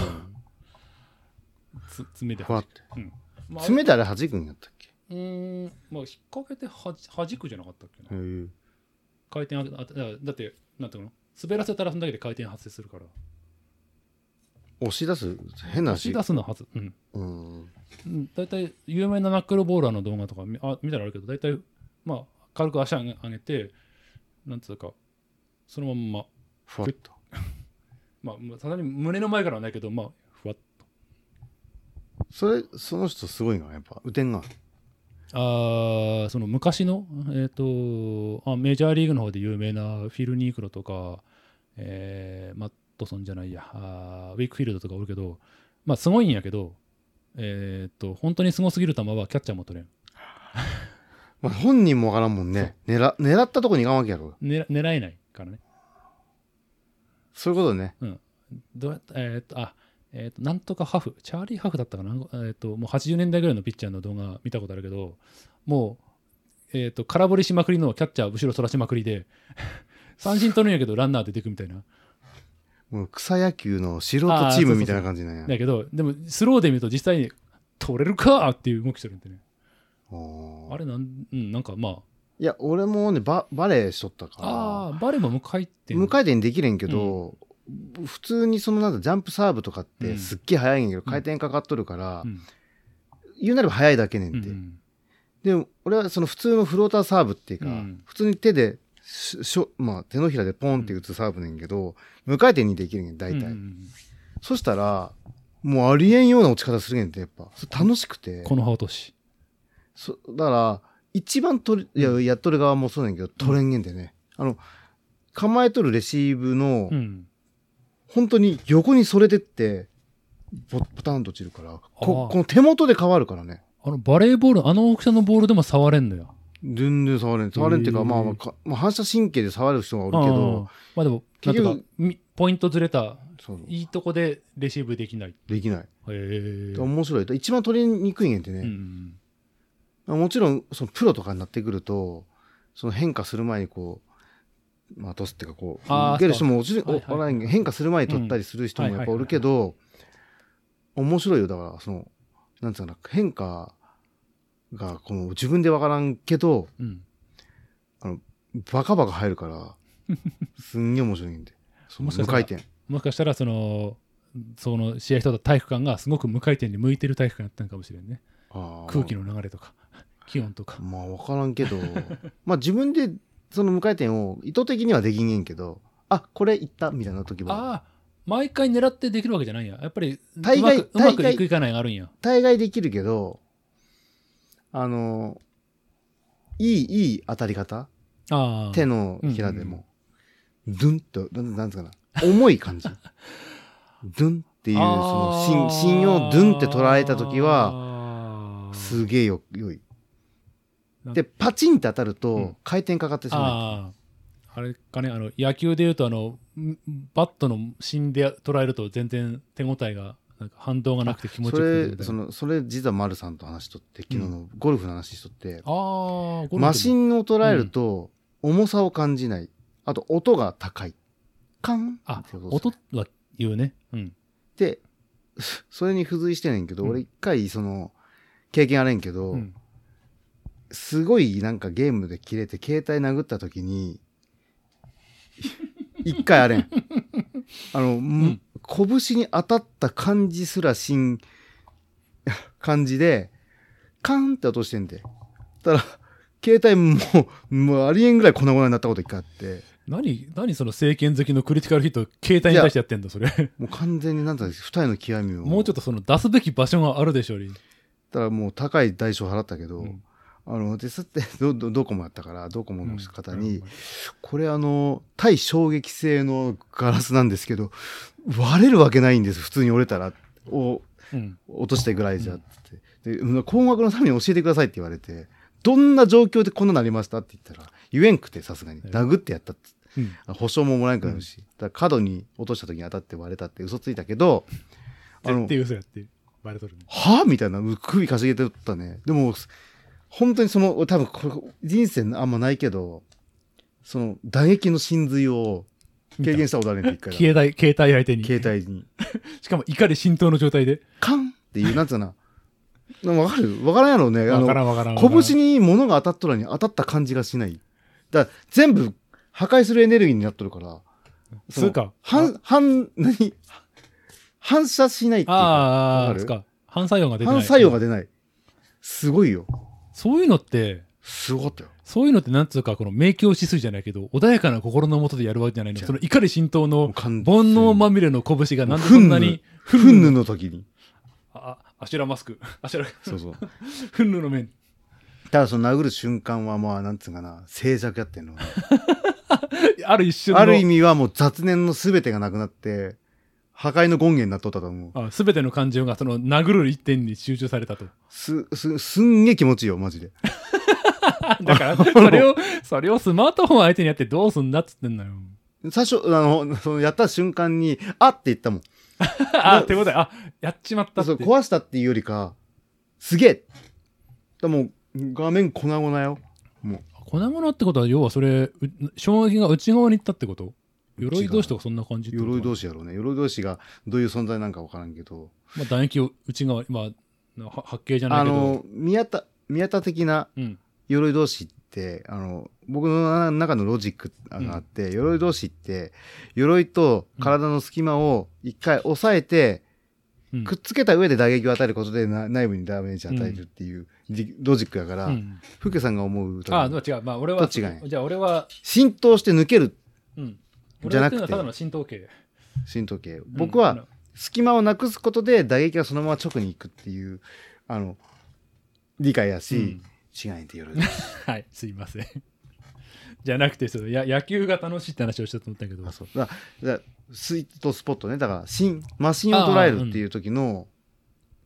つ爪でふわって。うんまあ、爪であれ弾くんやったっけ？うーん、まあ、引っ掛けてはじ弾くじゃなかったっけな。回転ああだだって、なんていうの？滑らせたらそんだけで回転発生するから。押し出す？変なし？押し出。すのはず。うん。うん。うん大体有名なナックルボーラーの動画とかみあ見たらあるけど大体まあ軽く足上げ上げてなんつうかそのまんまふわっと。*laughs* まあまあさすがに胸の前からはないけどまあふわっとそれ、その人すごいな、やっぱ。腕が。あーその昔のえっ、とあメジャーリーグの方で有名なフィル・ニークロとか、えーマットソンじゃないや。あーウィークフィールドとかおるけどまあすごいんやけどえっ、と本当にすごすぎる球はキャッチャーも取れん。*laughs* まあ、本人もわからんもんね。狙狙ったとこに行かんわけやろ。狙狙えないからね。そういうことね。どうやったえーっと、あ、えーっと、なんとかハフ、チャーリー・ハフだったかな、えーっと、もう80年代ぐらいのピッチャーの動画見たことあるけど、もう、えーっと、空振りしまくりのキャッチャー後ろそらしまくりで、三振取るんやけど、ランナー出てくみたいな。もう草野球の素人チームみたいな感じなんや。だけど、でも、スローで見ると実際に、取れるかっていう動きしてるんでね。あれなん、うん、なんかまいや、俺もね、ババレーしとったかあ、ら。ああー、バレも無回転。無回転できれんけど、普通にそのなんだ、ジャンプサーブとかっうんてすっげえ速いんやけど、回転かかっとるから、うん。言うなれば速いだけねんて。うんでも、俺はその普通のフローターサーブっていうか、うん普通に手でししょ、まあ、手のひらでポンって打つサーブねんけど、無回転にできるんやん、大体。うんそしたら、もうありえんような落ち方するんやんて、やっぱ。それ楽しくて。この葉落とし。そだから、一番取る、いや、やっとる側もそうなんやけど、取れんげんでね。あの、構えとるレシーブの、うん。本当に横にそれてって、ボボタンと落ちるから、ここの手元で変わるからね。あの、バレーボール、あの大きさのボールでも触れんのよ。全然触れん。触れんっていうか、まあまあか、まあ、反射神経で触る人がおるけど、まあでも、結局ポイントずれた、いいとこでレシーブできない。できない。へえ。面白い。一番取りにくいんやんてうね。ん。もちろん、そのプロとかになってくると、その変化する前にこう、まあ、トスっていうかこう、受ける人も落ちる、そうはいはい変化する前に取ったりする人もやっぱおるけど、面白いよ。だから、その、なんつうかな、変化が、この自分でわからんけど、うん。バカバカ入るから、*laughs* すんげえ面白いんで。その無回転。もしかしたら、その、その試合した体育館がすごく無回転に向いてる体育館やったのかもしれんね。空気の流れとか、気温とか。まあ、わからんけど、*laughs* まあ自分でその無回転を意図的にはできんげんけど、あ、これいったみたいな時も、ああ、毎回狙ってできるわけじゃないんや。やっぱり、大概うまくいくいかないがあるんや。大概できるけど、あの、いい、いい当たり方？手のひらでも、ドゥンと、なんなんつうかな、重い感じ。*laughs* ドゥンっていう、その、芯、芯をドゥンって捉えた時は、はすげえよ、良い。で、パチンって当たるうんと、回転かかってしまう。あれかね、あの、野球で言うと、あの、んバットの芯で捉えると全然手応えが、なんか反動がなくて気持ちそれよくてみたいな。そのそれ実は丸さんと話しとって昨日のゴルフの話しとって、ああ、ゴルフでも。マシンを捉えると重さを感じない。あと音が高い。カンあ音は言うね。うん。でそれに付随してんねんけど、うん。俺一回その経験あれんけど、うん。すごいなんかゲームで切れて携帯殴った時に一回あれん。*laughs* あの、ん拳に当たった感じすらしん *laughs* 感じでカーンって落としてんでたら携帯もうもうありえんぐらい粉々になったこと一回あって。何何その政権好きのクリティカルヒット携帯に対してやってんだそれ。もう完全になんだ二重の極みを。もうちょっとその出すべき場所があるでしょうに。だからもう高い代償払ったけど、うんあのですってドドドコモやったからドコモの方に、うんこれあの対衝撃性のガラスなんですけど割れるわけないんです普通に折れたらをうん。落としてぐらいじゃって、でうん困惑のために教えてくださいって言われてどんな状況でこんななりましたって言ったら言えんくてさすがに。はい殴ってやったって。うん。保証ももらえんくなるし、だから角に落とした時に当たって割れたって嘘ついたけどあの絶対嘘やってバレとるね。はみたいな。首かしげてったね。でも本当にその多分これ人生あんまないけどその打撃の真髄を経験したことあるね *laughs* 一回携帯携帯相手に。携帯に。*laughs* しかも怒り浸透の状態で。カンっていうなんつうかなわかる？わからんやろうね。あわのからんわからん。拳に物が当たっとるのに当たった感じがしない。だから全部破壊するエネルギーになっとるからつうか。反反何？反射しないっていうか。ああわかる？つか。反作用が出てない。反作用が出ない。すごいよそういうのってすごかったよ。そういうのってなんつうかこの明鏡止水じゃないけど穏やかな心のもとでやるわけじゃないの。その怒り心頭の煩煩悩まみれの拳がなんでそんなに憤怒の時に。ああアシュラマスクアシュラそうそうフンヌの面ただその殴る瞬間はまあなんつうかな静寂やってんのある一瞬のある意味はもう雑念の全てがなくなって破壊の権限になっとったと思う。あ全ての感情がその殴る一点に集中されたと。すすすんげえ気持ちいいよマジで。*laughs* だからそれをそれをスマートフォン相手にやってどうすんだっつってんのよ。最初あのそのやった瞬間にあって言ったもん。*laughs* あってことであやっちまったって。そう壊したっていうよりかすげえ。でも画面粉々よもう。粉々ってことは要はそれう衝撃が内側に行ったってこと？鎧同士とかそんな感じ鎧同士やろうね。鎧同士がどういう存在なんか分からんけど。まあ、唾液を内側まあは八景じゃないけど。あの宮田宮田的なうん。鎧同士ってあの僕の中のロジックがあって、鎧同士って鎧と体の隙間を一回押さえて、うん。くっつけた上で打撃を与えることでな内部にダメージを与えるっていう、じロジックやから、うん。福家さんが思うとああ違う。まあ俺はどっちがいいじゃあ俺は浸透して抜ける。うんじゃなくて。ただの浸透系。浸透系。僕は隙間をなくすことで打撃がそのまま直に行くっていうあの理解やし、うん。違いって鎧同士はいすいません。じゃなくてそのや野球が楽しいって話をしたと思ったけど。あそう。だだスイートスポットね。だから芯マシンを捉えるっていう時の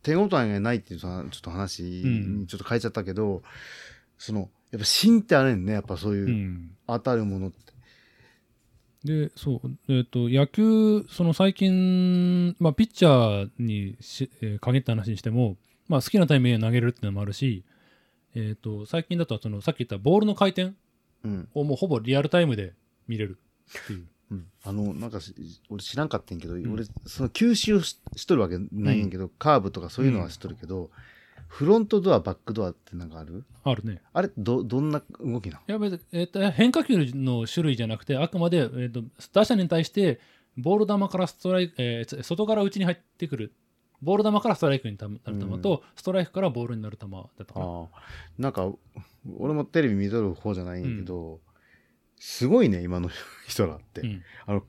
手応えがないっていうちょっと話にちょっと変えちゃったけど、そのやっぱ芯ってあるんね。やっぱそういううん。当たるものって、でそうえっ、と野球その最近まあピッチャーにし、えー限った話にしてもまあ好きなタイミングで投げれるっていうのもあるしえっ、と最近だとそのさっき言ったボールの回転うん。をもうほぼリアルタイムで見れるっていう。うん。あのなんかし俺知らんかったんやけど、ん。俺その吸収ししとるわけないんやけど、カーブとかそういうのはしとるけど、フロントドアバックドアってなんかある？あるね。あれどどんな動きなの？いや別に、えーと変化球の種類じゃなくてあくまで、えー、と打者に対してボール球からストライク、えー外から内に入ってくる。ボール球からストライクになる球と、ストライクからボールになる球だったか。なああなんか俺もテレビ見とる方じゃないんやけど、すごいね今の人らって、うん、あの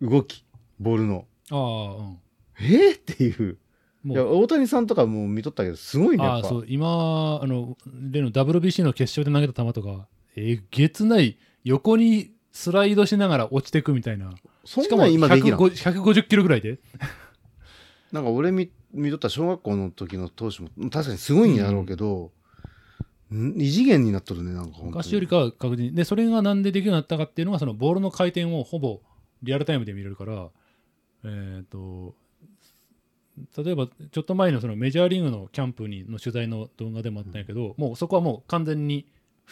動きボールの。ああうん。えー、っていう。もいう。や大谷さんとかも見とったけどすごいねやそう今あの例の WBC の決勝で投げた球とかえげつない横にスライドしながら落ちていくみたいな。しかもそんなん今できない150 150キロぐらいで。なんか俺見見とった小学校の時の投手も確かにすごいんやろうけど、ん。異次元になっとるねなんか本当に。昔よりかは確実に。でそれがなんでできるようになったかっていうのがそのボールの回転をほぼリアルタイムで見れるからえっ、と例えばちょっと前のそのメジャーリーグのキャンプにの取材の動画でもあったんやけど、もうそこはもう完全に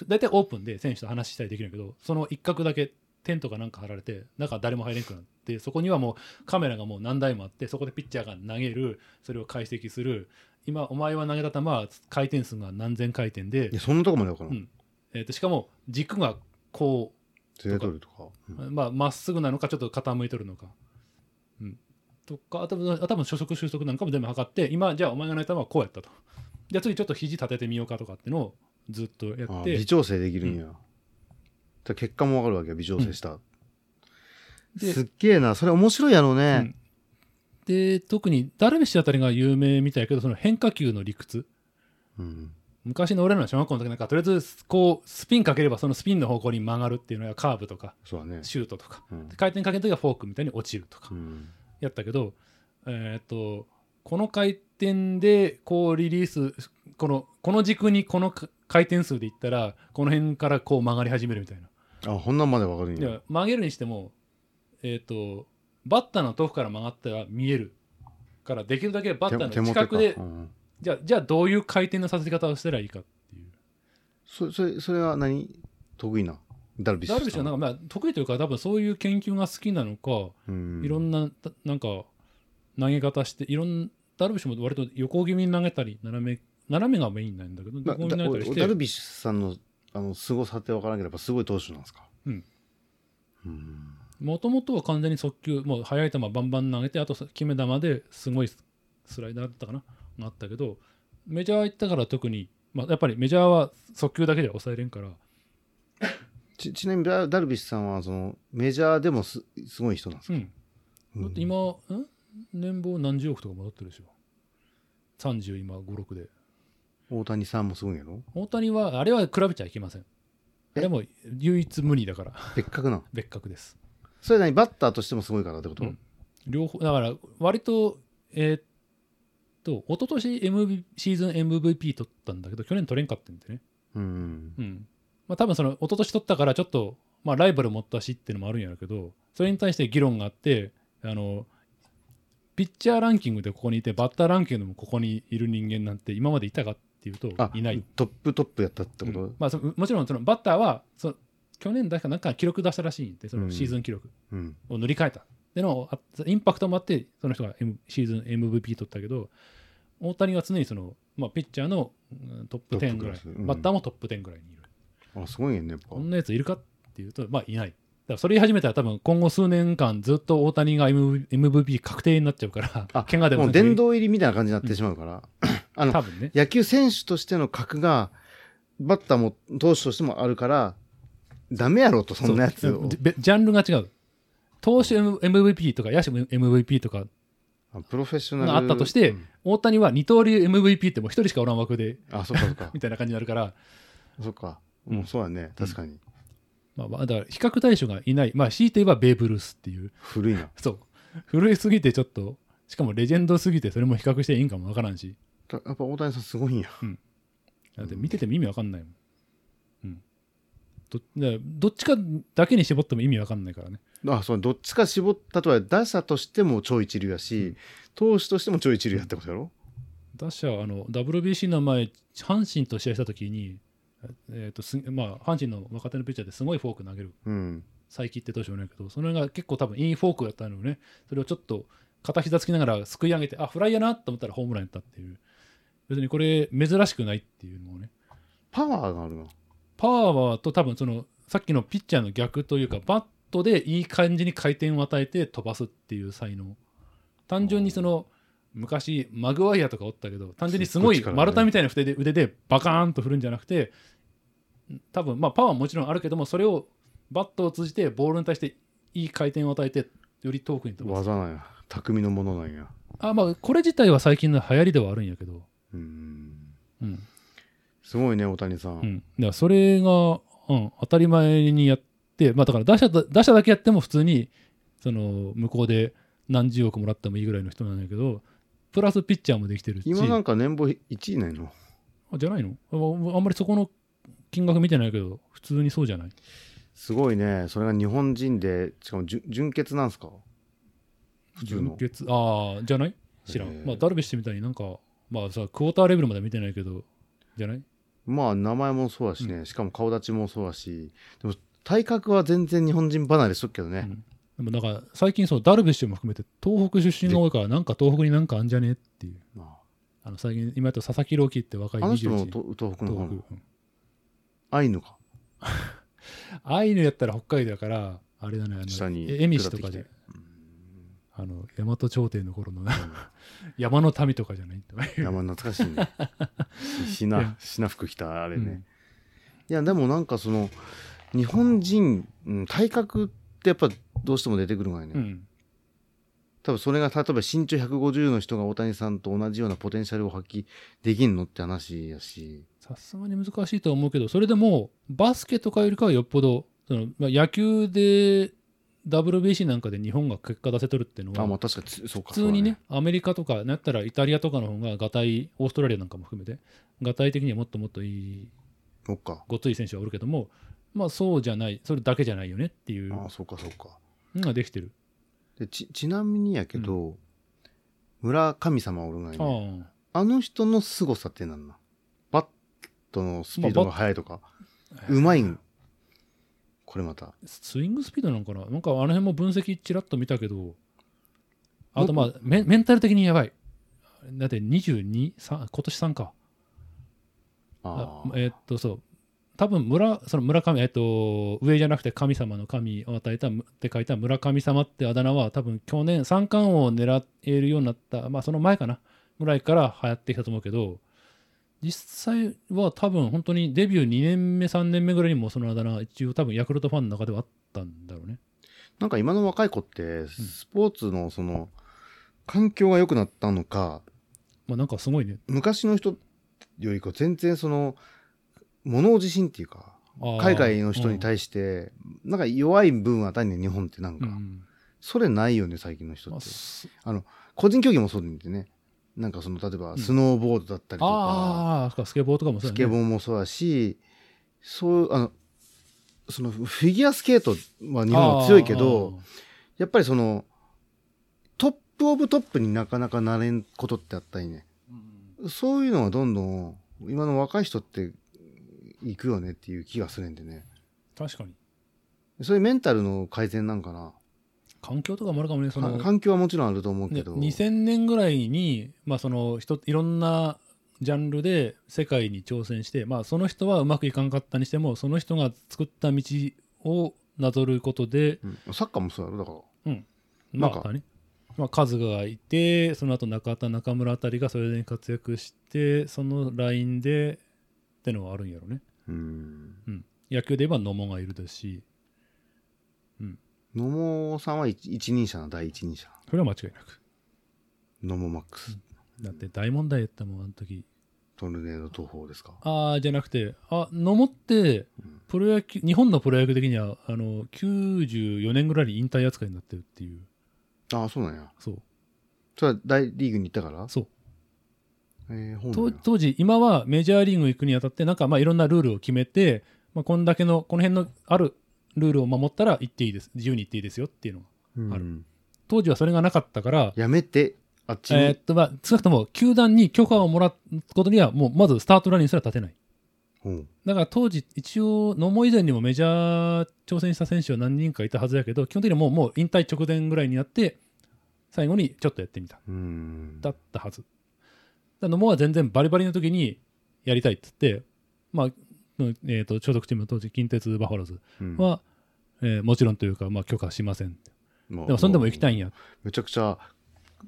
大体オープンで選手と話したりできるんやけどその一角だけテントかなんか張られて中誰も入れんくなってそこにはもうカメラがもう何台もあってそこでピッチャーが投げるそれを解析する。今お前は投げた球は回転数が何千回転でいやそんなとこまで分からん、うん。えー、としかも軸がこ連れとるとか、うん。うまあまっすぐなのかちょっと傾いとるのか、うん、とかあとあ多分初速収束なんかも全部測って今じゃあお前がのはこうやったとじゃあ次ちょっと肘立ててみようかとかっていうのをずっとやあって微調整できるんや、だから結果も分かるわけよ微調整した、ですっげえな。それ面白いやろうね。うんで特にダルビッシュあたりが有名みたいやけどその変化球の理屈うん。昔の俺らの小学校の時なんかとりあえずこうスピンかければそのスピンの方向に曲がるっていうのがカーブとかね。シュートとかうん回転かける時はフォークみたいに落ちるとかうん。やったけど、えーっとこの回転でこうリリースこのこの軸にこのか回転数でいったらこの辺からこう曲がり始めるみたいな。あ、こんなんまでわかるんや。いや曲げるにしても、えーっとバッターの遠くから曲がったら見えるからできるだけバッターの近くでうんじゃあじゃあどういう回転のさせ方をしたらいいかっていう。そそれそれは何？得意な？ダルビッシュダルビッシュはなんかまあ得意というか多分そういう研究が好きなのか、うん。いろんなたなんか投げ方していろんダルビッシュも割と横気味に投げたり斜め斜めがメインなんだけどだ横気味に投げたりして。ダルビッシュさんのあの凄さって分からんければすごい投手なんですか？もともとは完全に速球もう速い球バンバン投げてあと決め球ですごいスライダーだったかながあったけどメジャー行ったから特に、まあ、やっぱりメジャーは速球だけでは抑えれんからちちなみにダダルビッシュさんはそのメジャーでもすすごい人なんですか、うん。だって今、ん？年俸何十億とか戻ってるでしょ。30今56で。大谷さんもすごいんやろ大谷はあれは比べちゃいけません。あれも唯一無二だから。*laughs* 別格なの？*laughs* 別格です。それ何バッターとしてもすごいからってこと、うん。両方だから割とえーっと一昨年 MV シーズン MVP 取ったんだけど去年取れんかったんでね。うん。うんまあ多分その一昨年取ったからちょっとまあライバル持ったしっていうのもあるんやろうけどそれに対して議論があってあのピッチャーランキングでここにいてバッターランキングでもここにいる人間なんて今までいたかっていうとあいない。トップトップやったってこと、うん。まあ、そもちろんそのバッターはその去年だかなんか記録出したらしいんでそのシーズン記録。うん。を塗り替えた。でのあインパクトもあってその人が、M、シーズン MVP 取ったけど大谷は常にその、まあ、ピッチャーのうんトップ10ぐらい、うん。バッターもトップ10ぐらいにいるあすごいねこんなやついるかっていうとまあいない。だからそれ言い始めたら多分今後数年間ずっと大谷が MV MVP 確定になっちゃうからあ怪我でももう殿堂入りみたいな感じになってしまうから、あの多分ね。野球選手としての格がバッターも投手としてもあるからダメやろとそんなやつを。ジャンルが違う。投手 MVP とか野手 MVP とかあプロフェッショナル。があったとしてうん。大谷は二刀流 MVP ってもう一人しかおらん枠であそっかそっか。*laughs* みたいな感じになるから、そっかもうそうだね。確かに、まあ、まあだから比較対象がいない。まあ強いて言えばベーブ・ルースっていう。古いな。*laughs* そう。古いすぎてちょっとしかもレジェンドすぎてそれも比較していいんかもわからんし。だやっぱ大谷さんすごいんや。だって見てても意味わかんないもん、うん、どどっちかだけに絞っても意味わかんないからね。あそうどっちか絞ったとは打者としても超一流やし、投手としても超一流やってことやろ？打者あの WBC の前阪神と試合した時にえーとすまあ、阪神の若手のピッチャーですごいフォーク投げる。うん。才木って投手もいないけどそれが結構多分いいフォークだったのよね。それをちょっと片膝つきながらすくい上げてあフライやなと思ったらホームランやったっていう。別にこれ珍しくないっていうのをね。パワーがあるな。パワーと多分そのさっきのピッチャーの逆というかバットでいい感じに回転を与えて飛ばすっていう才能。単純にその昔マグワイアとかおったけど単純にすごい丸太みたいな筆で腕でバカーンと振るんじゃなくて多分まあパワーももちろんあるけどもそれをバットを通じてボールに対していい回転を与えてより遠くに飛ばす。技なんや。匠のものなんや。あまあこれ自体は最近の流行りではあるんやけど。うん。うん。すごいね大谷さん、うん、だからそれが、うん、当たり前にやって、まあ、だから打者だ打者だけやっても普通にその向こうで何十億もらってもいいぐらいの人なんだけどプラスピッチャーもできてるし。今なんか年俸1位ないの？あじゃないの？ああんまりそこの金額見てないけど普通にそうじゃない？すごいね。それが日本人でしかも純純潔なんすか？普通の。純潔？ああじゃない？知らん、まあ、ダルビッシュみたいになんかまあさクォーターレベルまでは見てないけどじゃない？まあ名前もそうだしね、しかも顔立ちもそうだし。でも体格は全然日本人離れしとくけどね、でもなんか最近そうダルビッシュも含めて東北出身が多いからなんか東北になんかあんじゃねっていう。まあ。の最近今やった佐々木朗希って若いあ、あの人も21と東北の方。アイヌか。*laughs* アイヌやったら北海道だからあれだねあの下にえ恵美氏とかで。あの大和朝廷の頃のな *laughs* 山の民とかじゃないとかいう山懐かしいね。*laughs* しなしな服着たあれね、うん。いやでもなんかその日本人、うん、体格ってやっぱどうしても出てくるがいね、うん。多分それが例えば身長150の人が大谷さんと同じようなポテンシャルを発揮できんのって話やし。さすがに難しいとは思うけど、それでも、バスケとかよりかはよっぽど、そのまあ、野球で WBC なんかで日本が結果出せとるっていうのは、あまあ確かにつそうか。普通にね、アメリカとか、なったらイタリアとかの方が、がたい、オーストラリアなんかも含めて、がたい的にはもっともっといい、そうか。ごつい選手はおるけども、まあそうじゃない、それだけじゃないよねっていうああそうかそうか。のができてる。でちちなみにやけど、村神様おるがいあねああの人の凄さってなんなん？バットのスピードが速いとか、うまいん？これまた。スイングスピードなんかな？なんかあの辺も分析ちらっと見たけど、あとまあメンメンタル的にやばい。だって22、さ今年3か。あああえーっと、そう。多分村、その村上、えーっと、上じゃなくて神様の神を与えたって書いた村神様ってあだ名は多分去年三冠王を狙えるようになった、まあその前かな、ぐらいから流行ってきたと思うけど、実際は多分本当にデビュー2年目、3年目ぐらいにもそのあだ名、一応多分ヤクルトファンの中ではあったんだろうね。なんか今の若い子ってスポーツのその環境が良くなったのかまあなんかすごいね。昔の人よりか全然その物自信っていうか海外の人に対してなんか弱い部分あたりね日本ってなんか、うん。うんそれないよね最近の人まあってす個人競技もそうでね。なんかその例えばスノーボードだったりとか、ああ、そうかスケボーとかもそうスだね。ケボーもそうだしそうあのそのフィギュアスケートは日本は強いけどやっぱりそのトップオブトップになかなかなれんことってあったりね。うん。そういうのはどんどん今の若い人って行くよねっていう気がするんでね。確かに。そういうメンタルの改善なんかな？環境とかもあるかもね。そのか環境はもちろんあると思うけね、ど、2000年ぐらいに、まあ、その人いろんなジャンルで世界に挑戦して、まあ、その人はうまくいかんかったにしてもその人が作った道をなぞることで、うん。サッカーもそうやろだから。なんか。まあね。まあ、カズがいてその後中田中村あたりがそれで活躍してそのラインでってのはあるんやろね、うん。うん、野球で言えば野茂がいるですし野茂さんは一一人者な第一人者。それは間違いなく。野茂マックス、だって大問題やったもんあの時。トルネード東宝ですか？ああじゃなくてあ野茂ってうんプロ野球日本のプロ野球的にはあの94年ぐらいに引退扱いになってるっていう。ああそうなんや。そう。それは大リーグに行ったから？そうえー、当時今はメジャーリーグ行くにあたってなんかまあいろんなルールを決めて、まあ、こんだけのこの辺のあるルールを守ったら行っていいです。自由に行っていいですよっていうのがうん。ある当時はそれがなかったからやめてあっちに、えーっとまあ少なくとも球団に許可をもらうことにはもうまずスタートラインすら立てない。う。んだから当時一応野茂以前にもメジャー挑戦した選手は何人かいたはずやけど基本的にはもうもう引退直前ぐらいになって最後にちょっとやってみた。うん。だったはずだから野茂は全然バリバリの時にやりたいっつってまあえー、と所属チームの当時近鉄バファローズうん。は、えーもちろんというか、まあ、許可しません。まあでもそんでも行きたいんや、めちゃくちゃ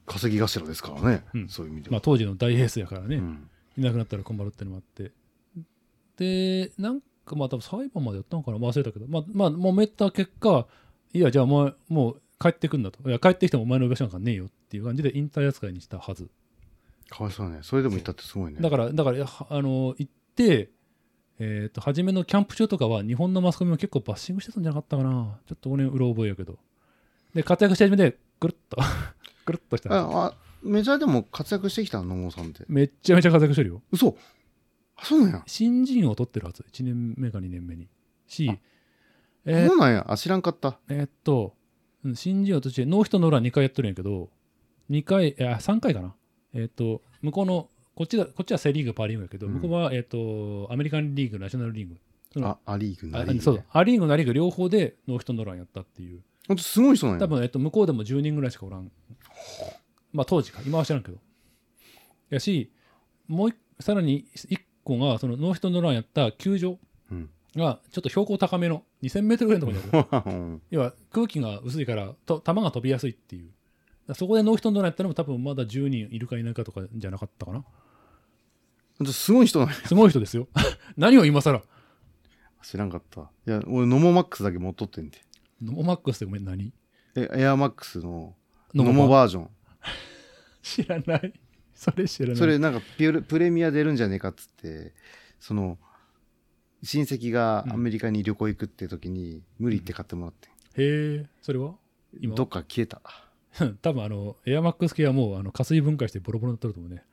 稼ぎ頭ですからね、うん。そういう意味では、まあ、当時の大エースやからね、うん。いなくなったら困るってのもあって。でなんかまあ多分裁判までやったのかな。忘れたけど。まあまあ揉めた結果いやじゃあもうもう帰ってくんだと。いや帰ってきてもお前の居場所なんかねえよっていう感じで引退扱いにしたはずかわいそうね。それでも行ったってすごいね。だからだからあの行ってえー、と初めのキャンプ中とかは日本のマスコミも結構バッシングしてたんじゃなかったかな。ちょっと俺うろ覚えやけど。で活躍し始めてぐるっと。*laughs* ぐるっとした。ああメジャーでも活躍してきたの？野茂さんって。めっちゃめちゃ活躍してるよ。嘘。あそうなんや、新人を取ってるはず。1年目か2年目に。しえーそうなんや。あ知らんかった。えーっと、うん新人王としてノーヒットノーラン2回やってるんやけど、2回、いや3回かな。えーっと、向こうの、こっちだこっちはセ・リーグ、パ・リーグやけど、うん向こうは、えーっと、アメリカンリーグ、ナショナルリーグ。あア・リーグあナ・リーグ、ね、そうア・リーグ、ナ・リーグ両方でノーヒットノーランやったっていう。ほんとすごい人なんや多分、えーっと、向こうでも10人ぐらいしかおらん。まあ、当時か。今は知らんけど。やし、もう一さらに1個が、そのノーヒットノーランやった球場うんが、ちょっと標高高めの2000メートルぐらいのところにある。う *laughs* ん要は空気が薄いからと球が飛びやすいっていうそこでノーヒットノーランやったのも多分まだ10人いるかいないかとかじゃなかったかな。すごい人なんやすごい人ですよ。*laughs* 何を今更？知らんかった。いや俺ノモマックスだけ持っとってんて。ノモマックスってごめん何？えエアマックスののノモバージョン。*laughs* 知らない。それ知らない。それなんかピュレプレミア出るんじゃねえかっつってその親戚がアメリカに旅行行くって時に無理って買ってもらって、へえそれは？今？どっか消えた *laughs* 多分あのエアマックス系はもうあの加水分解してボロボロになってると思うね。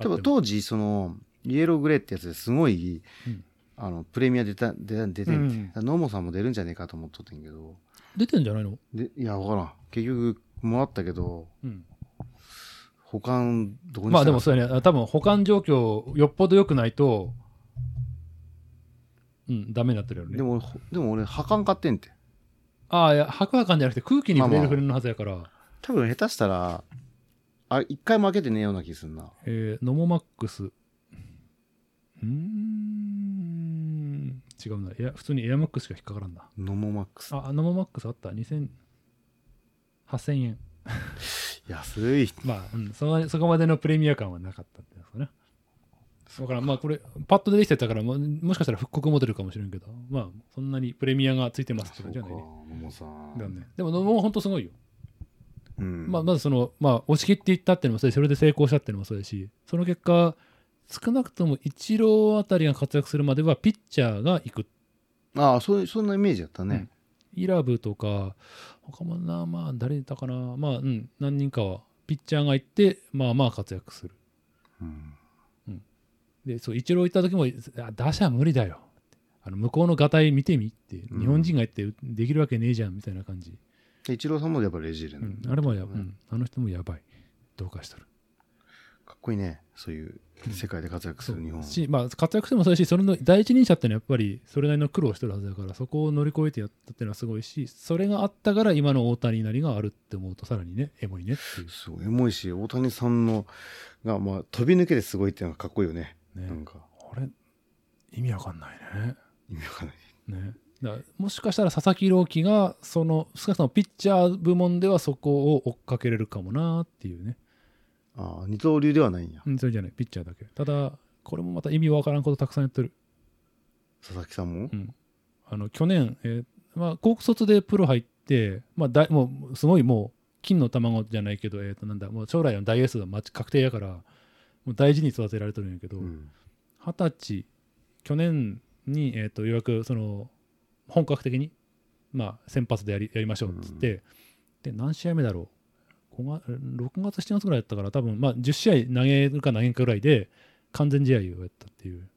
多分当時そのイエローグレーってやつですごい、うん。あのプレミア出た出た出てんて、うんノモさんも出るんじゃねえかと思っとったんやけど。出てんじゃないの？でいや分からん。結局もらったけどうん。保管どこにまあでもそそうやね。多分保管状況よっぽど良くないとうんダメになってるよね。でもほでも俺破管買ってんて。ああいや白亜感じゃなくて空気に触れまあまある触れるのはずやから、多分下手したらあ一回も開けてねえような気すんな。えーノモマックス。うーん。違うな。いや普通にエアマックスしか引っかからんな。ノモマックス。あノモマックスあった。2000 8000円。安い。まあ、うん、そのそこまでのプレミア感はなかったってやつかね。だからまあこれパッと出てきてたからももしかしたら復刻モデルかもしれんけどまあそんなにプレミアがついてますって感じじゃないね。でもノモは本当すごいよ、うん。まあ、まずそのまあ押し切っていったっていうのもそうだしそれで成功したっていうのもそうだし。その結果少なくともイチローあたりが活躍するまではピッチャーが行く。ああそういうそんなイメージだったね、イラブとか他もなまあ誰いたかな。まあうん。何人かはピッチャーが行ってまあまあ活躍する。うん。でそうイチロー行った時もあ打者無理だよ。あの向こうのガタイ見てみって、う。ん。日本人が行ってできるわけねえじゃんみたいな感じ、イチローさんもやっぱレジェンド、うん、あれもや、うねん、あの人もやばい。どうかしてる。かっこいいね。そういう世界で活躍する日本、し、まあ、活躍してもそうだしそれの第一人者ってのはやっぱりそれなりの苦労してるはずだからそこを乗り越えてやったっていうのはすごいしそれがあったから今の大谷なりがあるって思うとさらにねエモいねっていう。すごいエモいし大谷さんのが、まあ、飛び抜けてすごいっていうのがかっこいいよね。ね。なんか。これ？意味わかんないね。意味わかんない。ね、だもしかしたら佐々木朗希がその少なくともピッチャー部門ではそこを追っかけれるかもなっていうね、ああ二刀流ではないんや。うん、それじゃない。ピッチャーだけ。ただこれもまた意味わからんことたくさんやってる、佐々木さんも？うん、あの去年、えーまあ、高卒でプロ入って、まあ、だいもうすごいもう金の卵じゃないけど、えー、となんだもう将来の大エースが確定やからもう大事に育てられてるんやけど、うん。二十歳去年に、えー、とようやくその本格的に、まあ、先発でやりやりましょうっつって、で何試合目だろう。5月6月7月ぐらいだったから多分、まあ、10試合投げるか投げんかぐらいで完全試合をやったっていう。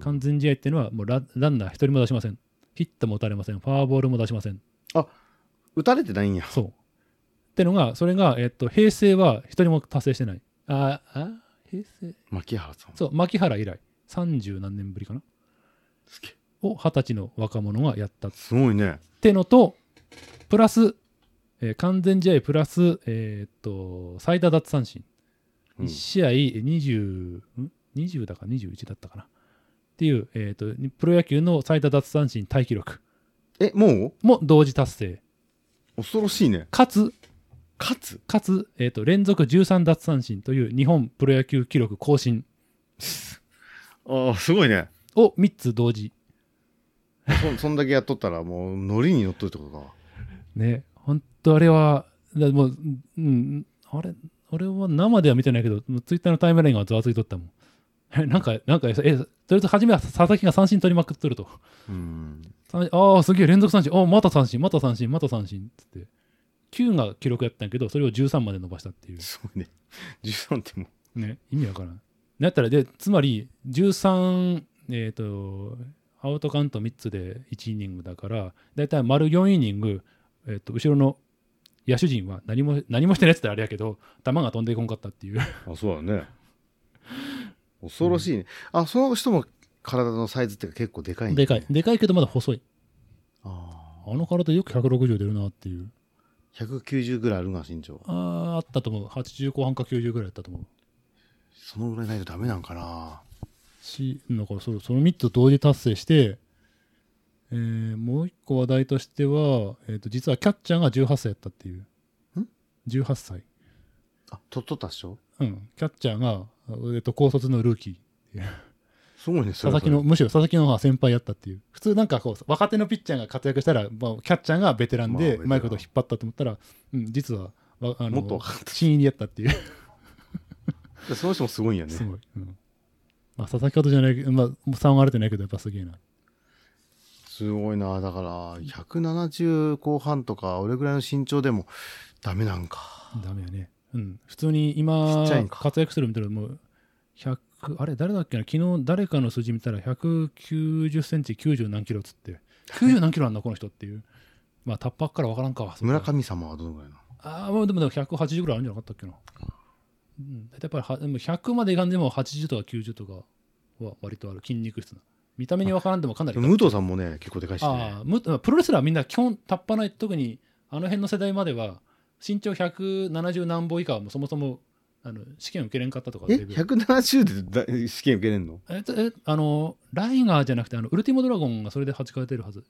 完全試合っていうのはもうラランナー一人も出しません。ヒットも打たれません。フォアボールも出しません。打たれてないんや。そう。ってのがそれが、えっと平成は一人も達成してない。ああ平成牧原さん。そう牧原以来。30何年ぶりかな。すげえを二十歳の若者がやったっすごいね。てのとプラス、えー完全試合プラス、えーっと最多奪三振、うん。1試合20ん？20だか21だったかな。っていう、えーっとプロ野球の最多奪三振タイ記録。えもも同時達成。う恐ろしいね。かつ勝つ？かつ、えーっと連続13奪三振という日本プロ野球記録更新。*laughs* ああすごいね。を3つ同時そそんだけやっとったらもうノリに乗っとるってことか。ね本当あれはだもう、うん、あれ俺は生では見てないけどツイッターのタイムラインがざわついとったもん。え *laughs* なんかなんかえとりあえず初めは佐々木が三振取りまくっとると。うん。三ああすげえ連続三振。ああまた三振また三振また三振っつって。9が記録やったんやけどそれを13まで伸ばしたっていう。すごいね。*laughs* 13ってもね意味わからん。なったらでつまり13えっ、とアウトカウント3つで1イニングだからだいたい丸4イニング、えー、と後ろの野手陣は何も何もしてないって言ったらあれやけど球が飛んでいこんかったっていう。あそうだね。恐ろしいね、あその人も体のサイズって結構でかいんだでかい。でかいけどまだ細い。ああの体よく160出るなっていう。あ190ぐらいあるが身長。あーあったと思う。80後半か90ぐらいだったと思う。そのぐらいないとダメなんかなしだからそその3つ同時達成して、えーもう一個話題としては、えー、と実はキャッチャーが18歳やったっていう。ん？18歳。あ取っとったっしょ？うん。キャッチャーが、えー、と高卒のルーキー。すごいね、それは。佐々木の、むしろ佐々木の方が先輩やったっていう。普通なんかこう、若手のピッチャーが活躍したら、まあ、キャッチャーがベテランで、うまいこと引っ張ったと思ったら、うん、実は、わあのもっと新入りやったっていう。でその人もすごいんやね。す。ごい。うんまあ、佐々木方じゃないけど、まあ、3割れてないけど、やっぱすげえな。すごいな。だから、170後半とか、俺ぐらいの身長でもダメなんか。ダメやね。うん。普通にち今活躍するみたいなもう、100、あれ、誰だっけな、昨日誰かの数字見たら、190センチ、90何キロっつって、90何キロあんだ、この人っていう。まあ、タッパーから分からんか。村上様はどのぐらいなの？ああ、まあでもでも180ぐらいあるんじゃなかったっけな？うん。やっぱりはでも100までいかんでも80とか90とかは割とある筋肉質な。見た目に分からんでもかなり。武藤さんもね、結構でかいしね。あプロレスラーはみんな基本タッパない、特にあの辺の世代までは身長170何歩以下はもうそもそもあの試験受けれんかったとかえレベル ?170 でだ試験受けれんの？ええあのライガーじゃなくてあのウルティモドラゴンがそれで8回出るはず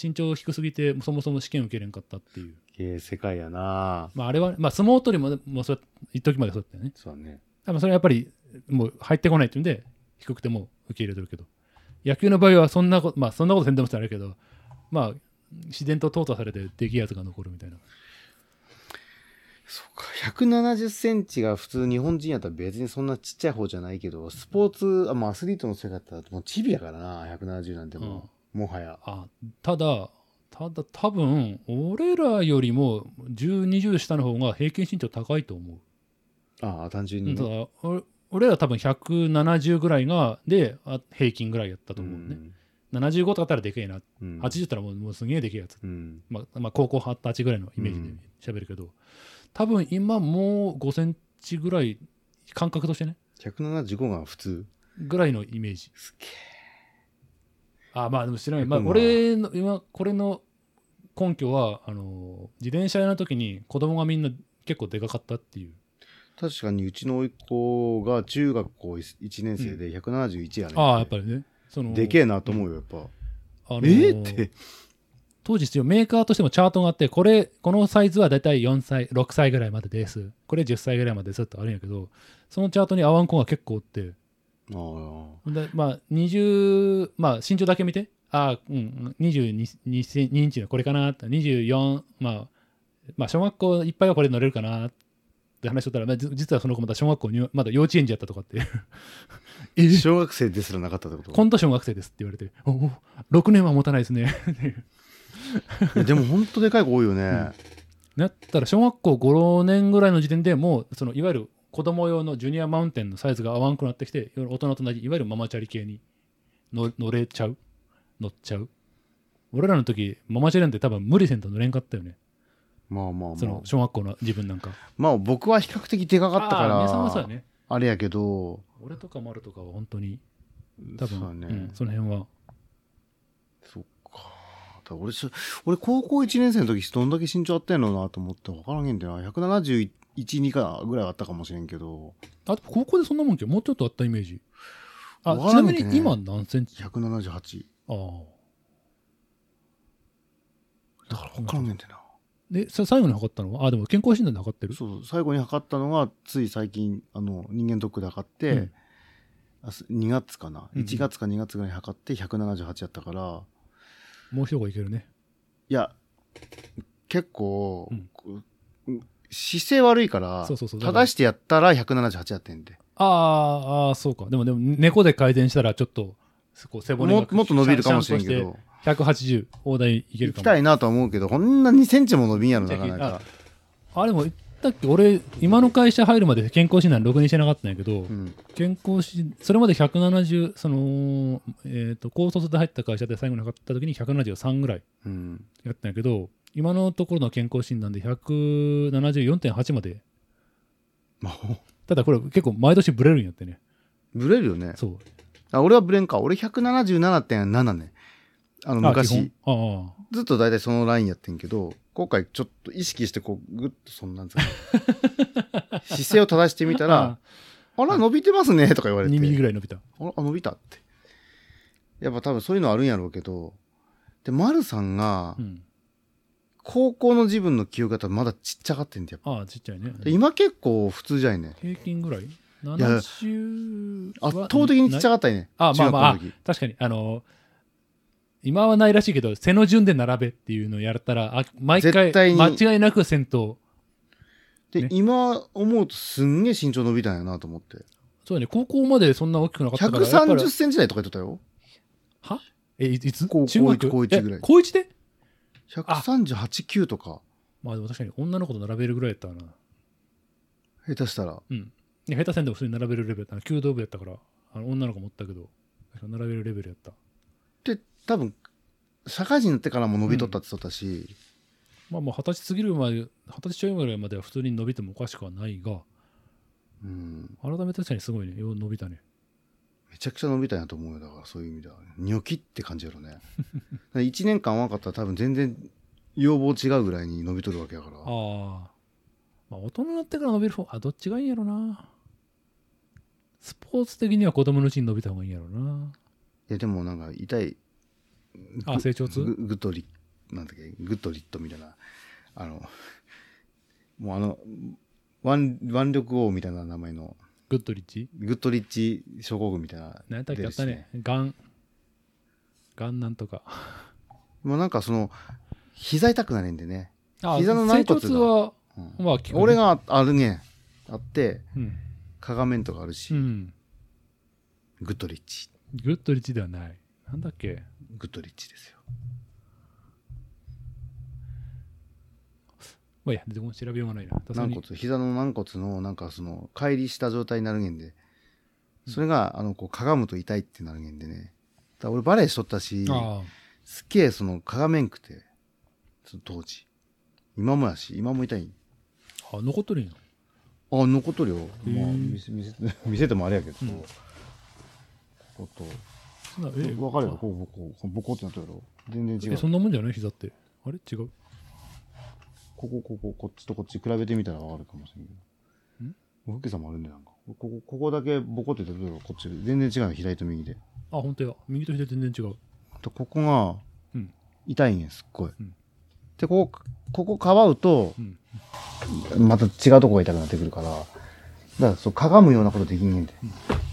身長低すぎてそもそも試験受けれんかったっていう。ええ世界やな。まああれはまあ相撲取りももうそう一時までそうだったよね。そうだね。多分それはやっぱりもう入ってこないっていうんで低くても受け入れてるけど。野球の場合はそんなことまあそんなことせんでもしたらあれやけどまあ自然と淘汰されて出来やつが残るみたいな。そうか。170センチが普通日本人やったら別にそんなちっちゃい方じゃないけど、スポーツ、あまあアスリートの世界だったらもうチビやからな、170なんてもう、もはや。あただただ多分俺らよりも1020下の方が平均身長高いと思う、ああ、単純にただね。俺俺ら多分170ぐらいがであ平均ぐらいやったと思うね、75とかだったらでけえな、うん。80ったらもうもうすげえでけえやつ、うん。まあ、まあ高校二十歳ぐらいのイメージで喋るけど、多分今もう5センチぐらい感覚としてね175が普通。ぐらいのイメージすげえ。あまあでも知らない、まあ、まあ俺の今これの根拠はあの自転車屋の時に子供がみんな結構でかかったっていう、確かにうちの甥っ子が中学校1年生で171やね、ああやっぱりね。そのでけえなと思うよ、やっぱ。あのえーって。当時メーカーとしてもチャートがあってこれこのサイズはだいたい4歳6歳ぐらいまでです。これ10歳ぐらいまでですってあるんやけどそのチャートに合わん子が結構おって。でまあ20まあ身長だけ見て。ああうん22 2インチのこれかなって。24まあまあ小学校いっぱいはこれ乗れるかなって話しとったら、まあ、じ実はその子まだ小学校にまだ幼稚園児やったとかって。え *laughs* 小学生ですらなかったってこと？今度小学生ですって言われて。おお6年は持たないですね。*laughs* でも本当でかい子多いよね。なったら小学校56年ぐらいの時点でもうそのいわゆる子供用のジュニアマウンテンのサイズが合わんくなってきて大人と同じいわゆるママチャリ系に乗乗れちゃう？乗っちゃう？俺らの時ママチャリなんて多分無理せんと乗れんかったよね。まあまあまあ。その。小学校の自分なんか。まあ僕は比較的でかかったかあー姉さんはそうやら、ね。あれやけど、俺とか丸とかは本当に多分そね。うん、その辺は。そっか。俺し、俺高校1年生の時どんだけ身長あったんやろうなと思って分からんげんだよな。171、2かぐらいあったかもしれんけど、あと高校でそんなもんけ？もうちょっとあったイメージ。あわちなみに今何センチ？178。ああ。だから分からんねんてな。でさ最後に測ったのは？あでも健康診断で測ってる？そう、最後に測ったのが、つい最近、あの、人間ドックで測って、うん。あす2月かな、うん。うん ?1 月か2月ぐらいに測って178やったから、もう一個いけるね。いや、結構、うん姿勢悪いから、そうそうそう正してやったら178やってんで。あーあーそうかでもでも猫で改善したらちょっとこう背骨がももっと伸びるかもしれんけど、として180大台いけるかも行きたいなとは思うけど、こんな2センチも伸びんやろ、なかなあか。あれも言ったっけ俺今の会社入るまで健康診断ろくにしてなかったんやけど、うん。健康診それまで170そのえっ、と高卒で入った会社で最後に測った時に173ぐらいうん。やったんやけど今のところの健康診断で174.8までまあ、ただこれ結構毎年ブレるんやってねブレるよね。そうあ、俺はブレんか。俺177.7ね。あの、あ昔。ああずっと大体そのラインやってんけど、今回ちょっと意識してこう、ぐっとそんなん *laughs* 姿勢を正してみたら、あら、伸びてますね、とか言われて。2ミリぐらい伸びたあら、あ伸びたって。やっぱ多分そういうのあるんやろうけど、で、丸さんがう、ん高校の自分の記憶が多分まだちっちゃかってんだよ。ああちっちゃいね。で今結構普通じゃいね。平均ぐらい？7週圧倒的にちっちゃかかったよね。あまあまあ中学校の時。確かにあの今はないらしいけど背の順で並べっていうのをやったらあ毎回絶対に。間違いなく先頭で、ね。今思うとすんげえ身長伸びたんやなと思って。そうだね高校までそんな大きくなかったからやっぱり。130センチ台とか言ってたよ。は？えいいつ？高中学？高一高一ぐらい。え高一で？138、9とか、まあでも確かに女の子と並べるぐらいやったかな。下手したら。うん。いや下手せんでも普通に並べるレベルやった。な弓道部やったからあの女の子持ったけど並べるレベルやった。で、多分、社会人になってからも伸びとったって言ったし、まあまあ二十歳過ぎるまで二十歳ちょいぐらいまでは普通に伸びてもおかしくはないがうん、改めて確かにすごいね。よう伸びたねめちゃくちゃ伸びたんやと思うよ。だからそういう意味では。ニョキって感じやろね。*laughs* 1年間若かったら多分全然要望違うぐらいに伸びとるわけやから。ああまあ大人になってから伸びる方あどっちがいいんやろなスポーツ的には子供のうちに伸びた方がいいんやろないや、でもなんか痛い。あ成長痛？ググッドリなんだっけグッドリットみたいな。あの、もうあの、腕腕力王みたいな名前の、グッドリッチ？グッドリッチ症候群みたいな。何やったっけ？あったね。ガンガンなんとか。もうなんかその、膝痛くなれんでね。あ膝の軟骨が。はうん。まあね。俺があるね、あって、うん、かがめんとかあるし、うん、グッドリッチ。グッドリッチではない。なんだっけ？グッドリッチですよ。まあいいやでも調べようがないな。軟骨、膝の軟骨のなんかその、乖離した状態になるげんで、それが、あの、こう、かがむと痛いってなるげんでね。だ俺バレエしとったし、あすっげえその、かがめんくて、その当時。今もやし、今も痛い。ああ残っとるんや。あ、残っとるよ。まあ、見せ、見せ、*laughs* 見せてもあれやけど、うん。ここと、わかるよ、こう、こうボコってなってるやろ。全然違う。えそんなもんじゃない？膝って。あれ？違うここ、ここ、こっちとこっち比べてみたらわかるかもしれんけん？ど。ふっけさんもあるんで、なんか。ここ、ここだけボコって言ってるこっち、全然違う。の、左と右で。あ本当や。右と左全然違う。とここがうん。痛いんやすっごい、うん。でここここかばうとうん。また違うとこが痛くなってくるから。だからそうかがむようなことできんねんで、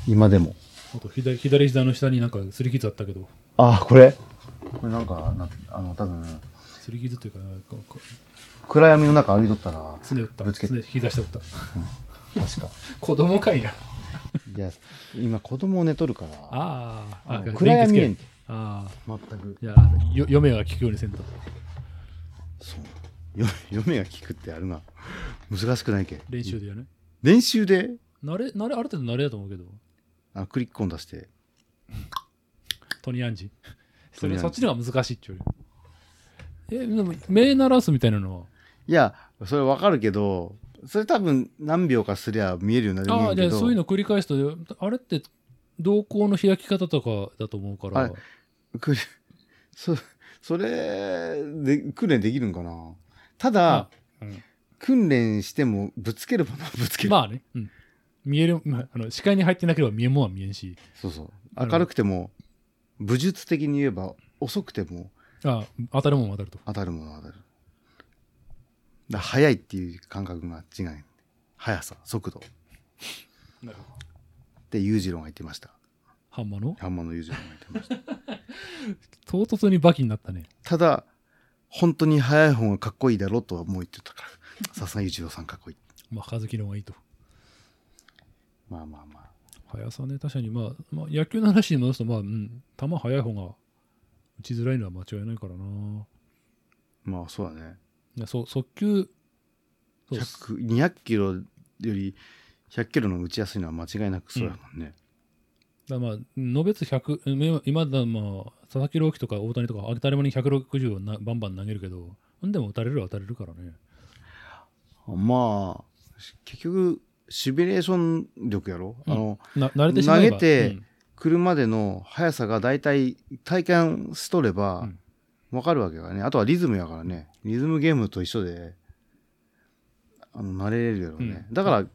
今でも。あと左左膝の下になんか擦り傷あったけど。あこれ？これなんかなあの多分。擦り傷というかここ暗闇の中歩いとったらすね打った。ぶつけすね膝下打った。確か。子供かいな。いや今子供寝とるからあーあ暗闇やん電気つけああ全く。いやよ嫁が聞くようにせんと。そう。よ嫁が聞くってあるな。難しくないけ。練習でやね練習で？慣れ慣れある程度慣れだと思うけど。あのクリック音出して。トニーアンジ。それそっちの方が難しいっちゅうえでも目鳴らすみたいなのは？いやそれわかるけどそれ多分何秒かすりゃ見えるようになるんああじゃそういうの繰り返すとあれって瞳孔の開き方とかだと思うから。あく *laughs* そそれで訓練できるんかな。ただ、うん。訓練してもぶつけるものはぶつける、まあね、うん、見える、まあ、あの視界に入ってなければ見えんもんは見えんし。そうそう。うん明るくても武術的に言えば遅くても。あ当たるもん当たると。当たるものは当たるだ速いっていう感覚が違う速さ速度。なるほど。って裕次郎が言ってました。ハンマーの？ハンマーの裕次郎が言ってました。*laughs* 唐突にバキになったね。ただ本当に速い方がかっこいいだろうとはもう言ってたから。さすが裕次郎さんかっこいい。まあ和樹の方がいいと。まあまあまあ。速さね確かに。まあ、まあ、野球の話に戻すとまあ、うん、球速い方が打ちづらいのは間違いないからな。まあそうだねそう速球。そうっす。100 200キロより100キロの打ちやすいのは間違いなくそうやもんね、だからまあ、のべつ100、今今だまあ、佐々木朗希とか大谷とか、当たり前に160をなバンバン投げるけど、んでも打たれるは打たれるからね。まあ結局シミュレーション力やろ、うん。あのな慣れてしまえば。投げてうん。来るまでの速さが大体体感しとればうん分かるわけだからね。あとはリズムやからね。リズムゲームと一緒であの慣れれるやろうね、うん。だから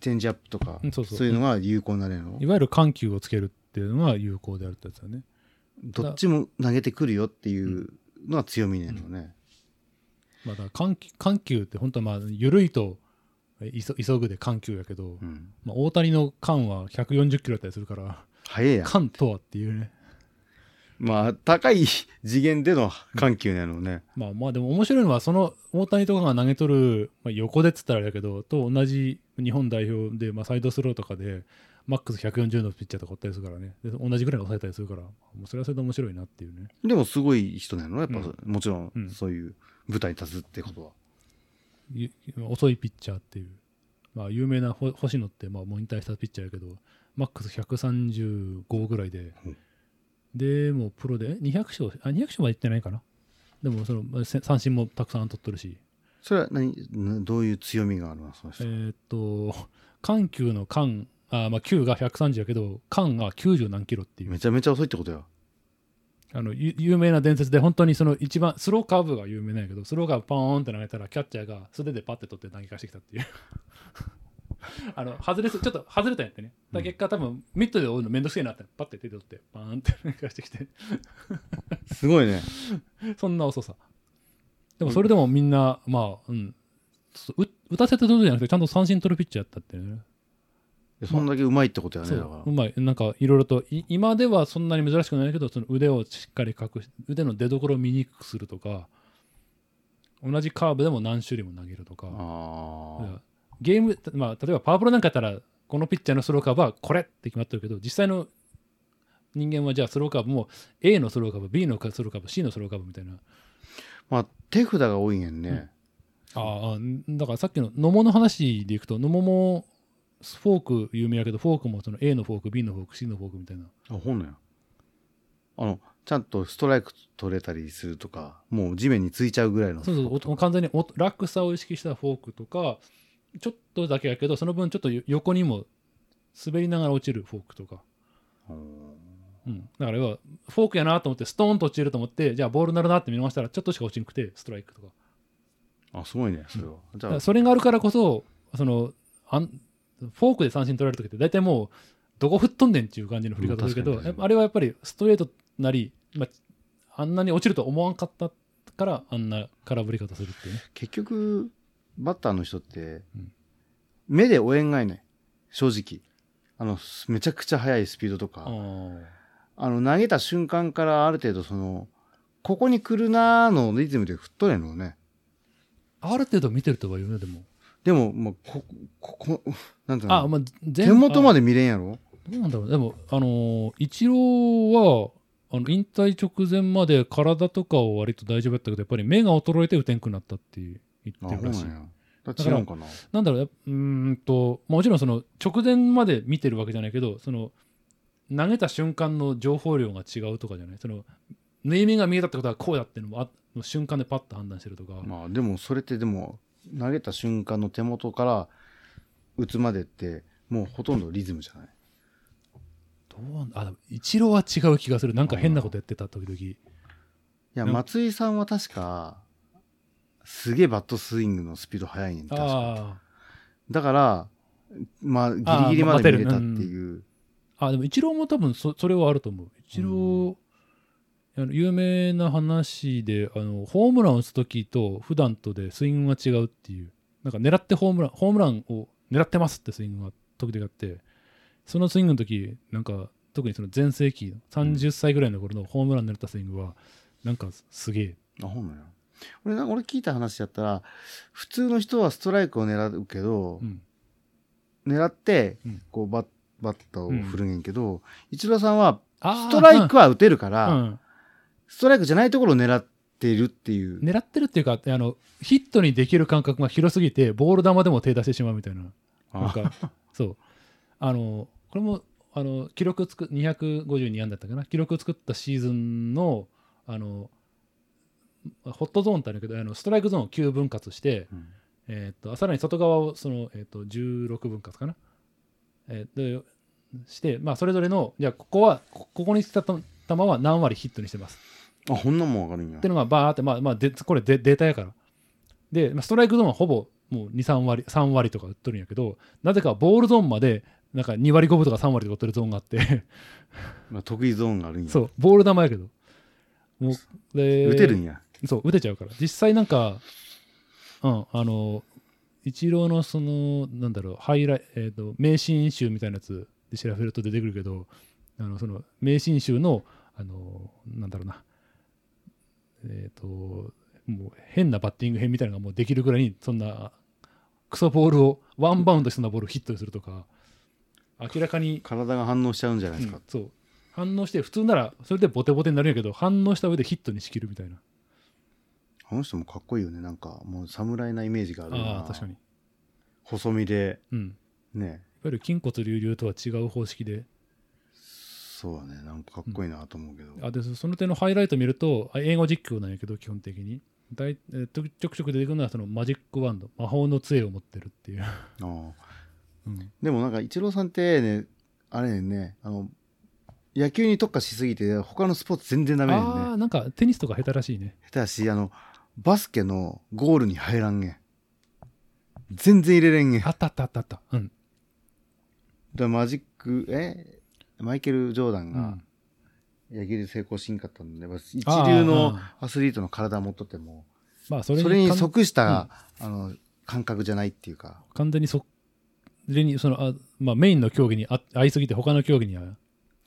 チェンジアップとか、うんそうそう。いうのが有効になれるの、いわゆる緩急をつけるっていうのが有効であるってやつだね。どっちも投げてくるよっていうのが強みなのね、まあ、だから緩急緩急って本当はまあ、緩いと急急ぐで緩急やけど、うん、まあ、大谷の緩は140キロだったりするから早いや。ん緩とはっていうねまあ高い次元での緩急なのね、まあまあでも面白いのはその大谷とかが投げ取る、まあ、横でっつったらあれだけどと同じ日本代表で、まあ、サイドスローとかでマックス140のピッチャーとかおったりするからね。で同じぐらい抑えたりするからもうそれはそれで面白いなっていうね。でもすごい人なのやっぱ、うん。もちろうん。んそういう舞台に立つってことは、ゆ遅いピッチャーっていう、まあ、有名なほ星野って、まあ、もう引退したピッチャーやけどマックス135ぐらいで、うんでもうプロで？え200勝あ200勝までいってないかな。でもその三振もたくさん取ってるし。それは何？などういう強みがあるの？その人、えーっと緩急の緩。あ、まあ、9が130やけど緩が90何キロっていう。めちゃめちゃ遅いってことや。あのゆ有名な伝説で本当にその一番スローカーブが有名なんやけどスローカーブポーンって投げたらキャッチャーが素手でパッて取って投げ返してきたっていうあの外れすちょっと外れたんやってね。だ結果多分ミットで追うのめんどくせえなって。パッて手で取ってパーンって返してきて。すごいね。そんな遅さ。でもそれでもみんなまあうん。そう打たせて取るじゃなくてちゃんと三振取るピッチャーやったっていうね。そんだけうまいってことやね、そだから。ううまい。なんかいろいろとい今ではそんなに珍しくないけどその腕をしっかり隠し腕の出所を見にくくするとか同じカーブでも何種類も投げるとか。ああゲーム、まあ、例えばパワープロなんかやったらこのピッチャーのスローカーブはこれって決まってるけど実際の人間はじゃあスローカーブも A のスローカーブ B のスローカーブ C のスローカーブみたいな。まあ手札が多いんやん。ね、ああだからさっきの野茂の話でいくと野茂もフォーク有名やけどフォークもその A のフォーク B のフォーク C のフォークみたいな。あほんのや。あのちゃんとストライク取れたりするとかもう地面についちゃうぐらいのそうそうお完全にお落差を意識したフォークとかちょっとだけやけどその分ちょっと横にも滑りながら落ちるフォークとか、う。んうん、だから要はフォークやなと思ってストーンと落ちると思ってじゃあボールになるなって見逃したらちょっとしか落ちなくてストライクとか。あすごいねそれは、じゃあそれがあるからこそそのあんフォークで三振取られる時って大体もうどこ吹っ飛んでんっていう感じの振り方するけど、あれはやっぱりストレートなり、まあ、あんなに落ちると思わんかったからあんな空振り方するっていうね。結局バッターの人って、うん。目で追えんがいね正直。あのめちゃくちゃ速いスピードとか、あの投げた瞬間からある程度そのここに来るなーのリズムで振っとれんのね。ある程度見てるとは言うねでも。でももうこここなんていうの？あ、まあ、全手元までで見れんやろ？どうなんだろう。でもあのーイチローはあの引退直前まで体とかは割と大丈夫だったけどやっぱり目が衰えて打てんくなったって言あってるらしい。だから違うな？なんだろううーんともちろんその直前まで見てるわけじゃないけどその投げた瞬間の情報量が違うとかじゃない？その縫い目が見えたってことはこうだっていうのもあの瞬間でパッと判断してるとか、まあでもそれってでも投げた瞬間の手元から打つまでってもうほとんどリズムじゃない？どうあでもイチローは違う気がする。なんか変なことやってた時々。いや松井さんは確かすげえバットスイングのスピード速いねん確か。あだからまあギリギリまで見れたっていう。ああでもイチローも多分そそれはあると思う。イチロー、あの有名な話であのホームランを打つ時と普段とでスイングが違うっていう。なんか狙ってホームランホームランを狙ってますってスイングが時々あって。そのスイングの時なんか特にその全盛期30歳ぐらいの頃のホームラン狙ったスイングはなんかすげえ。あほんのや俺な俺聞いた話やったら普通の人はストライクを狙うけど、うん。狙ってうん。こうバッバッターを振るんやけど、イチローさんはストライクは打てるから、うん。ストライクじゃないところを狙っているっていう、狙ってるっていうかあのヒットにできる感覚が広すぎてボール球でも手出してしまうみたいな。なんあかそう。あのこれもあの記録つく252安だったかな。記録作ったシーズンのあのホットゾーンってあるけどあのストライクゾーンを9分割して、うん。えーっとさらに外側をその、えーっと16分割かな、えーでして、まあ、それぞれのじゃあここはこここに来た球は何割ヒットにしてます？あこんなもんわかるんや。っていうのがバーって、まあまあ、でこれデデータやから。で、まあストライクゾーンはほぼもう2、3割、3割とか打っとるんやけど、なぜかボールゾーンまで、なんか2割5分とか3割とか打ってるゾーンがあって、まあ、得意ゾーンがあるんや。そう、ボール球やけど。もうで打てるんやそう、打てちゃうから。実際なんか、うん、あの、イチローのそのなんだろうハイライ、えー、と名シーン集みたいなやつで調べると出てくるけどあのその名シーン集のあのなんだろうな。えっ、ともう変なバッティング編みたいなのがもうできるぐらいにそんなクソボールをワンバウンドしそうなボールをヒットにするとか明らかに、体が反応しちゃうんじゃないですか。うん、そう。反応して普通ならそれでボテボテになるんやけど反応した上でヒットにしきるみたいなあの人もかっこいいよね。なんかもう侍なイメージがあるよな。ああ確かに。細身で。うん。いわねゆる筋骨隆々とは違う方式で。そうだね。なんかかっこいいなと思うけど、あでその点のハイライト見るとあ英語実況なんやけど基本的に。だい、えーとちょくちょく出てくるのはそのマジックワンド。魔法の杖を持ってるっていう、*laughs* ああうん、でもなんかイチローさんってねあれね。あの野球に特化しすぎて他のスポーツ全然ダメねんね。ああなんかテニスとか下手らしいね。下手だしあのバスケのゴールに入らんげん。全然入れれんげん。あったあったあったあった。うん、らマジックえ？マイケル・ジョーダンがうん、野球で成功しんかったんでやっぱ一流のあアスリートの体持っとってもまあそれに即した、あの感覚じゃないっていうか。完全にそれにそのあ、まあ、メインの競技にあ合いすぎて他の競技には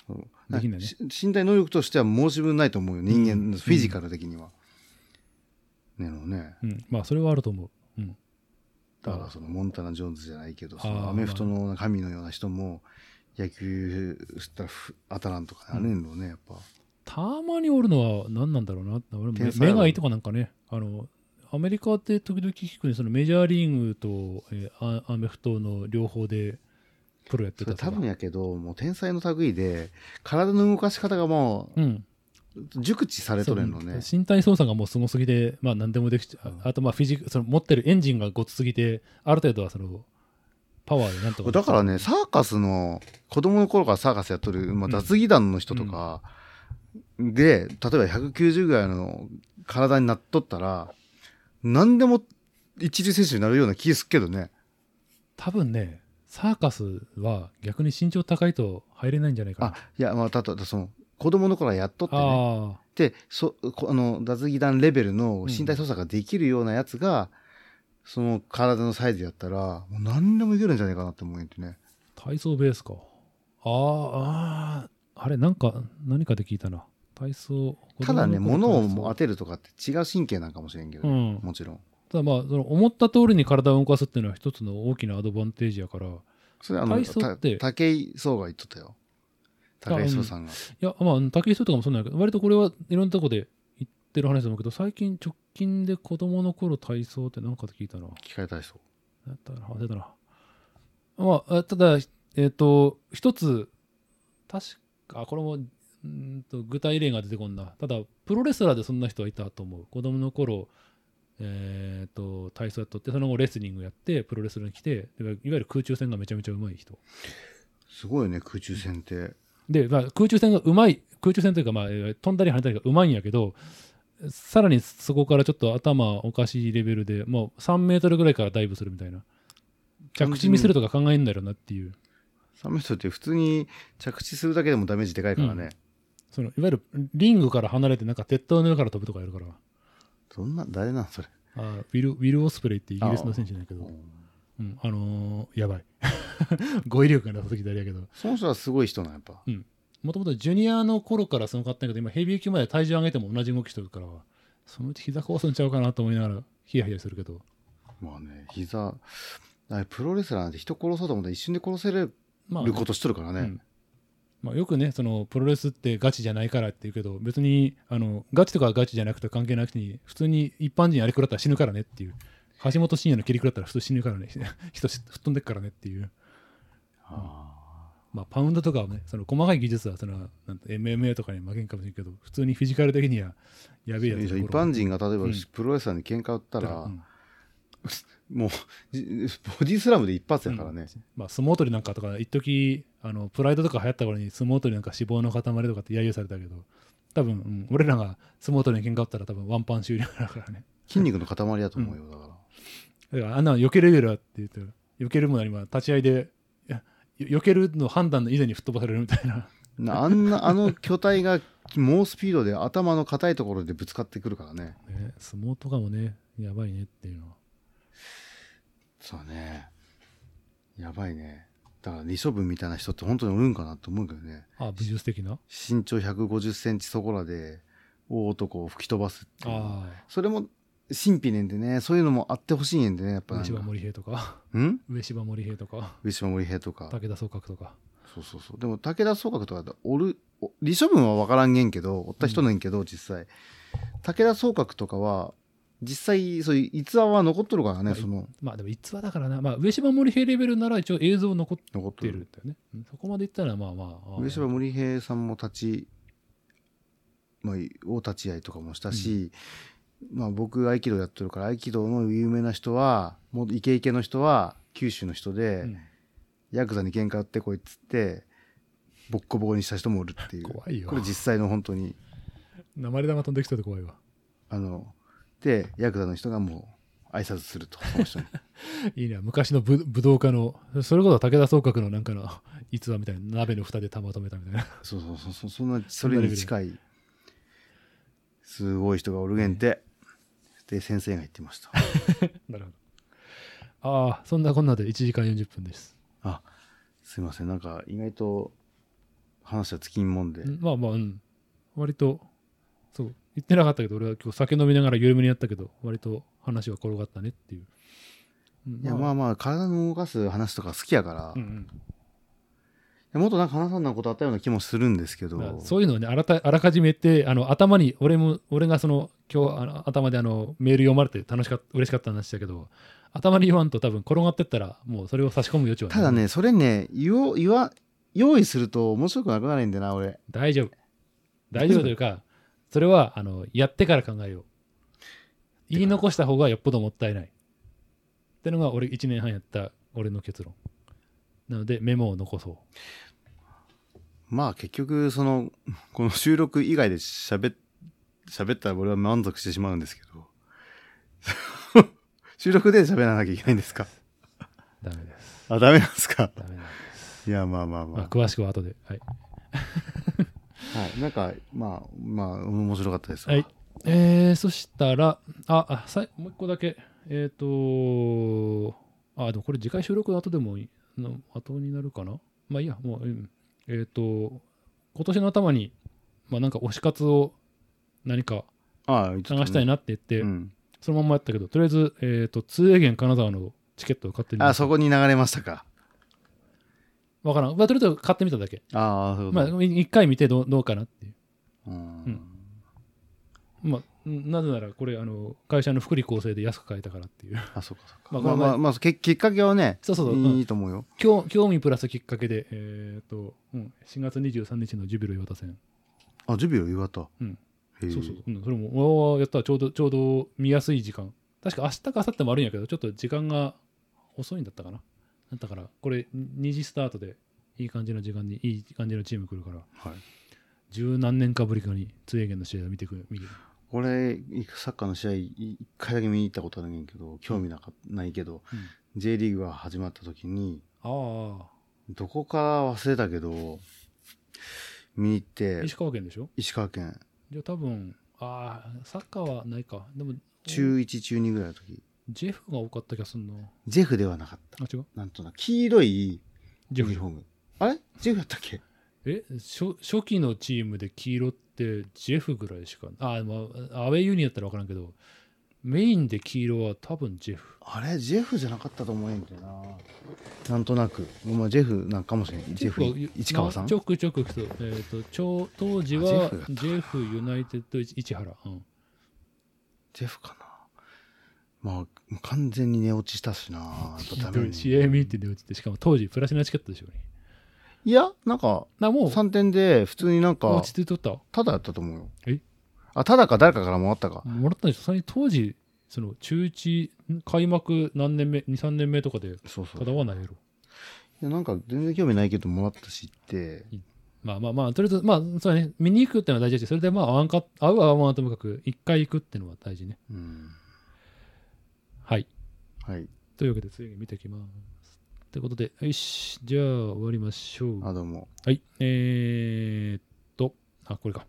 そう。できないね。し身体能力としては申し分ないと思うよ人間、うん。フィジカル的には、ねのね。うん、まあそれはあると思う、うん、だからそのモンタナ・ジョーンズじゃないけどそのアメフトの神のような人も野球したらふ当たらんとかあれんのねやっぱ。たまにおるのは何なんだろうな。俺目がいいとかなんかね。あのアメリカって時々聞くねそのメジャーリーグと、えーアアメフトの両方でプロやってそれたとか。多分やけどもう天才の類で体の動かし方がもうん。う熟知されとるんのね。身体操作がもうすごすぎて、まあ、何でもできちゃう、うん。あとまあフィジその持ってるエンジンがごつすぎてある程度はそのパワーでなんとかだからねサーカスの子供の頃からサーカスやっとる、まあ、脱技団の人とかで、例えば190ぐらいの体になっとったら何でも一流選手になるような気すっけどね。多分ねサーカスは逆に身長高いと入れないんじゃないかあな。いやまあたとその子供の頃はやっとってね。あでそこあの脱技団レベルの身体操作ができるようなやつが、その体のサイズやったらもう何でもいけるんじゃないかなって思うんでね。あ、体操ベースか。あーあー、あれ、なんか、何かで聞いたな。体操。ただね物を当てるとかって違う神経なんかもしれんけど、うん。もちろん。ただまあ、その思った通りに体を動かすっていうのは一つの大きなアドバンテージやから、いそれあの体操ってた武井壮が言っとったよ武井壮さんが、や、まあ、武井壮とかもそうなんだけど、割とこれはいろんなとこで言ってる話だと思うけど、最近直近で子供の頃体操って何かで聞いたな。機械体操やったな、忘れたな。まあ、あただ、えっ、と、一つ、確か、あこれも、んと具体例が出てこんな。ただ、プロレスラーでそんな人はいたと思う。子供の頃、えっ、と、体操やっとって、その後レスリングやって、プロレスラーに来て、でいわゆる空中戦がめちゃめちゃうまい人。すごいよね空中戦ってで、まあ、空中戦がうまい、空中戦というか、まあ、えー飛んだり跳ねたりがうまいんやけど、さらにそこからちょっと頭おかしいレベルでもう3メートルぐらいからダイブするみたいな。着地ミスるとか考えんだろうなっていう。3メートルって普通に着地するだけでもダメージでかいからね、そのいわゆるリングから離れてなんか鉄塔の上から飛ぶとかやるから。そんな誰なんそれ。あーウィルウィル・オスプレイってイギリスの選手なんやけど。う、んうん、あのーやばい *laughs* 語彙力がなさすぎてあれやけど。その人はすごい人なんやっぱ。もともとジュニアの頃からすごかったんやけど今ヘビー級まで体重上げても同じ動きしてるからそのうち膝壊すんちゃうかなと思いながらヒヤヒヤするけど。まあね膝あれプロレスラーなんて人殺そうと思ったら一瞬で殺せるまあ。ことしとるからね、うん。まあ、よくねそのプロレスってガチじゃないからって言うけど別にあのガチとかガチじゃなくて関係なくてに普通に一般人あれ食らったら死ぬからねっていう。橋本真也の蹴り食らったら普通死ぬからね。*laughs* 人吹っ飛んでっからねっていう、あまあ、パウンドとかはねその細かい技術はそのなんて MMA とかに負けんかもしれんけど普通にフィジカル的にはやべえやつー一般人が例えばうん。プロレスラーに喧嘩売ったら、うん。もうじボディスラムで一発やからね、まあ、相撲取りなんかとか一時あのプライドとか流行った頃に相撲取りなんか脂肪の塊とかって揶揄されたけど多分、うん俺らが相撲取りに喧嘩売ったら多分ワンパン終了だからね。筋肉の塊やと思うよ、だから。だからあんなの避けれるよって言って避けるものに今立ち合いで避けるの判断の以前に吹っ飛ばされるみたいななあんなあの巨体が猛スピードで頭の硬いところでぶつかってくるからねね相撲とかもねやばいねっていうのはそうね。やばいね。だから、李処分みたいな人って本当におるんかなって思うけどね。あ武術的な？身長150センチそこらで、大男を吹き飛ばすっていう。あそれも、神秘ねんでね、そういうのもあってほしいねんでね、やっぱ上芝森平とか。ん？上芝森平とか。上島森平とか。武田総閣とか。そうそうそう。でも、武田総閣とかだおる、お李処分は分からんげんけど、おった人ねんけど、実際。武田総閣とかは、実際、そういう逸話は残っとるからね、まあその、まあでも逸話だからな。まあ上芝森平レベルなら一応映像残ってるん。だよね。うん。そこまでいったらまあまあ上島森平さんも立ち、まあ、大立ち会いとかもしたし、まあ僕合気道やってるから合気道の有名な人はもうイケイケの人は九州の人で、うん。ヤクザに喧嘩売ってこいっつってボッコボコにした人もおるっていう。怖いよこれ実際の本当に。鉛玉飛んできそうで怖いわ。あのでヤクザの人がもう挨拶するとその人に。*laughs* いいね昔の武武道家のそれこそ武田総閣のなんかの逸話みたいな鍋の蓋で玉止めたみたいな。そうそうそうそうそんなそれに近いすごい人がおるげんてで先生が言ってました。*laughs* なるほど。ああそんなこんなで1時間40分です。あすいません。なんか意外と話は尽きんもんで、うんまあまあうん。割とそう言ってなかったけど俺は今日酒飲みながら緩めにやったけど割と話は転がったねっていう、うんいやまあ。まあ体の動かす話とか好きやから、いうんうん。やもっとなんか話さんなことあったような気もするんですけど。そういうのをねあらたあらかじめってあの頭に俺も俺がその今日あの頭であのメール読まれて楽しかった嬉しかった話だけど頭に言わんと多分転がってったらもうそれを差し込む余地はない。ただねそれね言おう言わ用意すると面白くなくなるんだよな俺。大丈夫。大丈夫というかそれはあのやってから考えよう。言い残した方がよっぽどもったいない。ってのが俺1年半やった俺の結論なのでメモを残そう。まあ結局そのこの収録以外で喋っ喋ったら俺は満足してしまうんですけど。*laughs* 収録で喋らなきゃいけないんですか？ダメです。あダメなんですか？ダメなんです、いやまあまあままあ、あ詳しくは後で。はい。*laughs* はい。なんかまあまあ面白かったですわ。はい。えー、そしたら、あ、あさいもう一個だけ。えっ、と、あ、でもこれ次回収録の後でもいいの後になるかな？まあいいや、もう、うん。えっ、と、今年の頭に、まあなんか推し活を何か探したいなって言って、うん。そのまんまやったけど、とりあえず、えっ、と、通営源金沢のチケットを買ってみまあそこに流れましたか。わからん。まあ、とりあえず買ってみただけ。ああそうまあ、い一回見てどうどうかなっていう。うん。まあ、んなぜなら、これ、あの、会社の福利厚生で安く買えたからっていう。あそうかそうか。*laughs* まあまあまあまあまあききっかけはねそうそうそういいと思うよ。興興味プラスきっかけで、えーとうん、4月23日のジュビロ磐田戦、あジュビロ岩田うん、そうそう、うん、それも、おーやった。らちょうど、ちょうど見やすい時間。確か明日か明後日もあるんやけど、ちょっと時間が遅いんだったかな。だから、これ、2時スタートで、いい感じの時間に、いい感じのチーム来るから、はい。十何年かぶりかに、通営源の試合を見てくる、見る。俺サッカーの試合一回だけ見に行ったことあるんやけど興味なかないけど、J リーグが始まった時にああ、どこか忘れたけど見に行って石川県でしょ？石川県。じゃあ多分、ああ、サッカーはないか。でも、中1中2ぐらいの時。ジェフが多かった気がするな。ジェフではなかった。あ、違う？なんとな黄色いジェフユニフォーム。あれ？ジェフやったっけ？え初初期のチームで黄色ってジェフぐらいしかあ、まあ、アウェイユニやったら分からんけどメインで黄色は多分ジェフ。あれ？ジェフじゃなかったと思えんけどな。なんとなく。まあジェフなんかもしれん。ジェフは市川さん？まあちょくちょくと,、えー、とちょ当時はあジェフユナイテッド市原、うん、ジェフかな。まあ完全に寝落ちしたしな。やってで落ちてしかも当時プラチナチケットでしょうねいやなんかなもう。3点で普通になんか落ち着いとった？ただやったと思うよ。え？あただか誰かからもらったか。もらったんでしょ？それに当時その中1開幕何年目？23年目とかでそうそう。ただはないやろ。いやなんか全然興味ないけどもらったしって。まあまあまあ、とりあえず、まあ、そうだね、見に行くっていうのは大事だし、それでまあ、合わんか、合う合わんはともかく、一回行くっていうのは大事ね。うん。はい。はい。というわけで、次見ていきます。ということで、よし、じゃあ終わりましょう。あどうもはい、えーっと、あ、これか。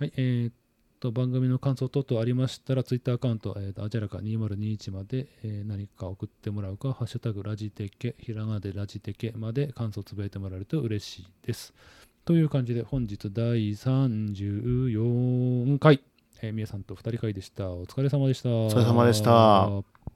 はい、えーっと番組の感想等々ありましたら、ツイッターアカウント、えーと、アジャラカ2021まで、えー何か送ってもらうか、ハッシュタグラジテケ、ひらがなでラジテケまで感想つぶやいてもらえると嬉しいです。という感じで、本日第34回、えー、みやさんと2人会でした。お疲れ様でした。お疲れ様でした。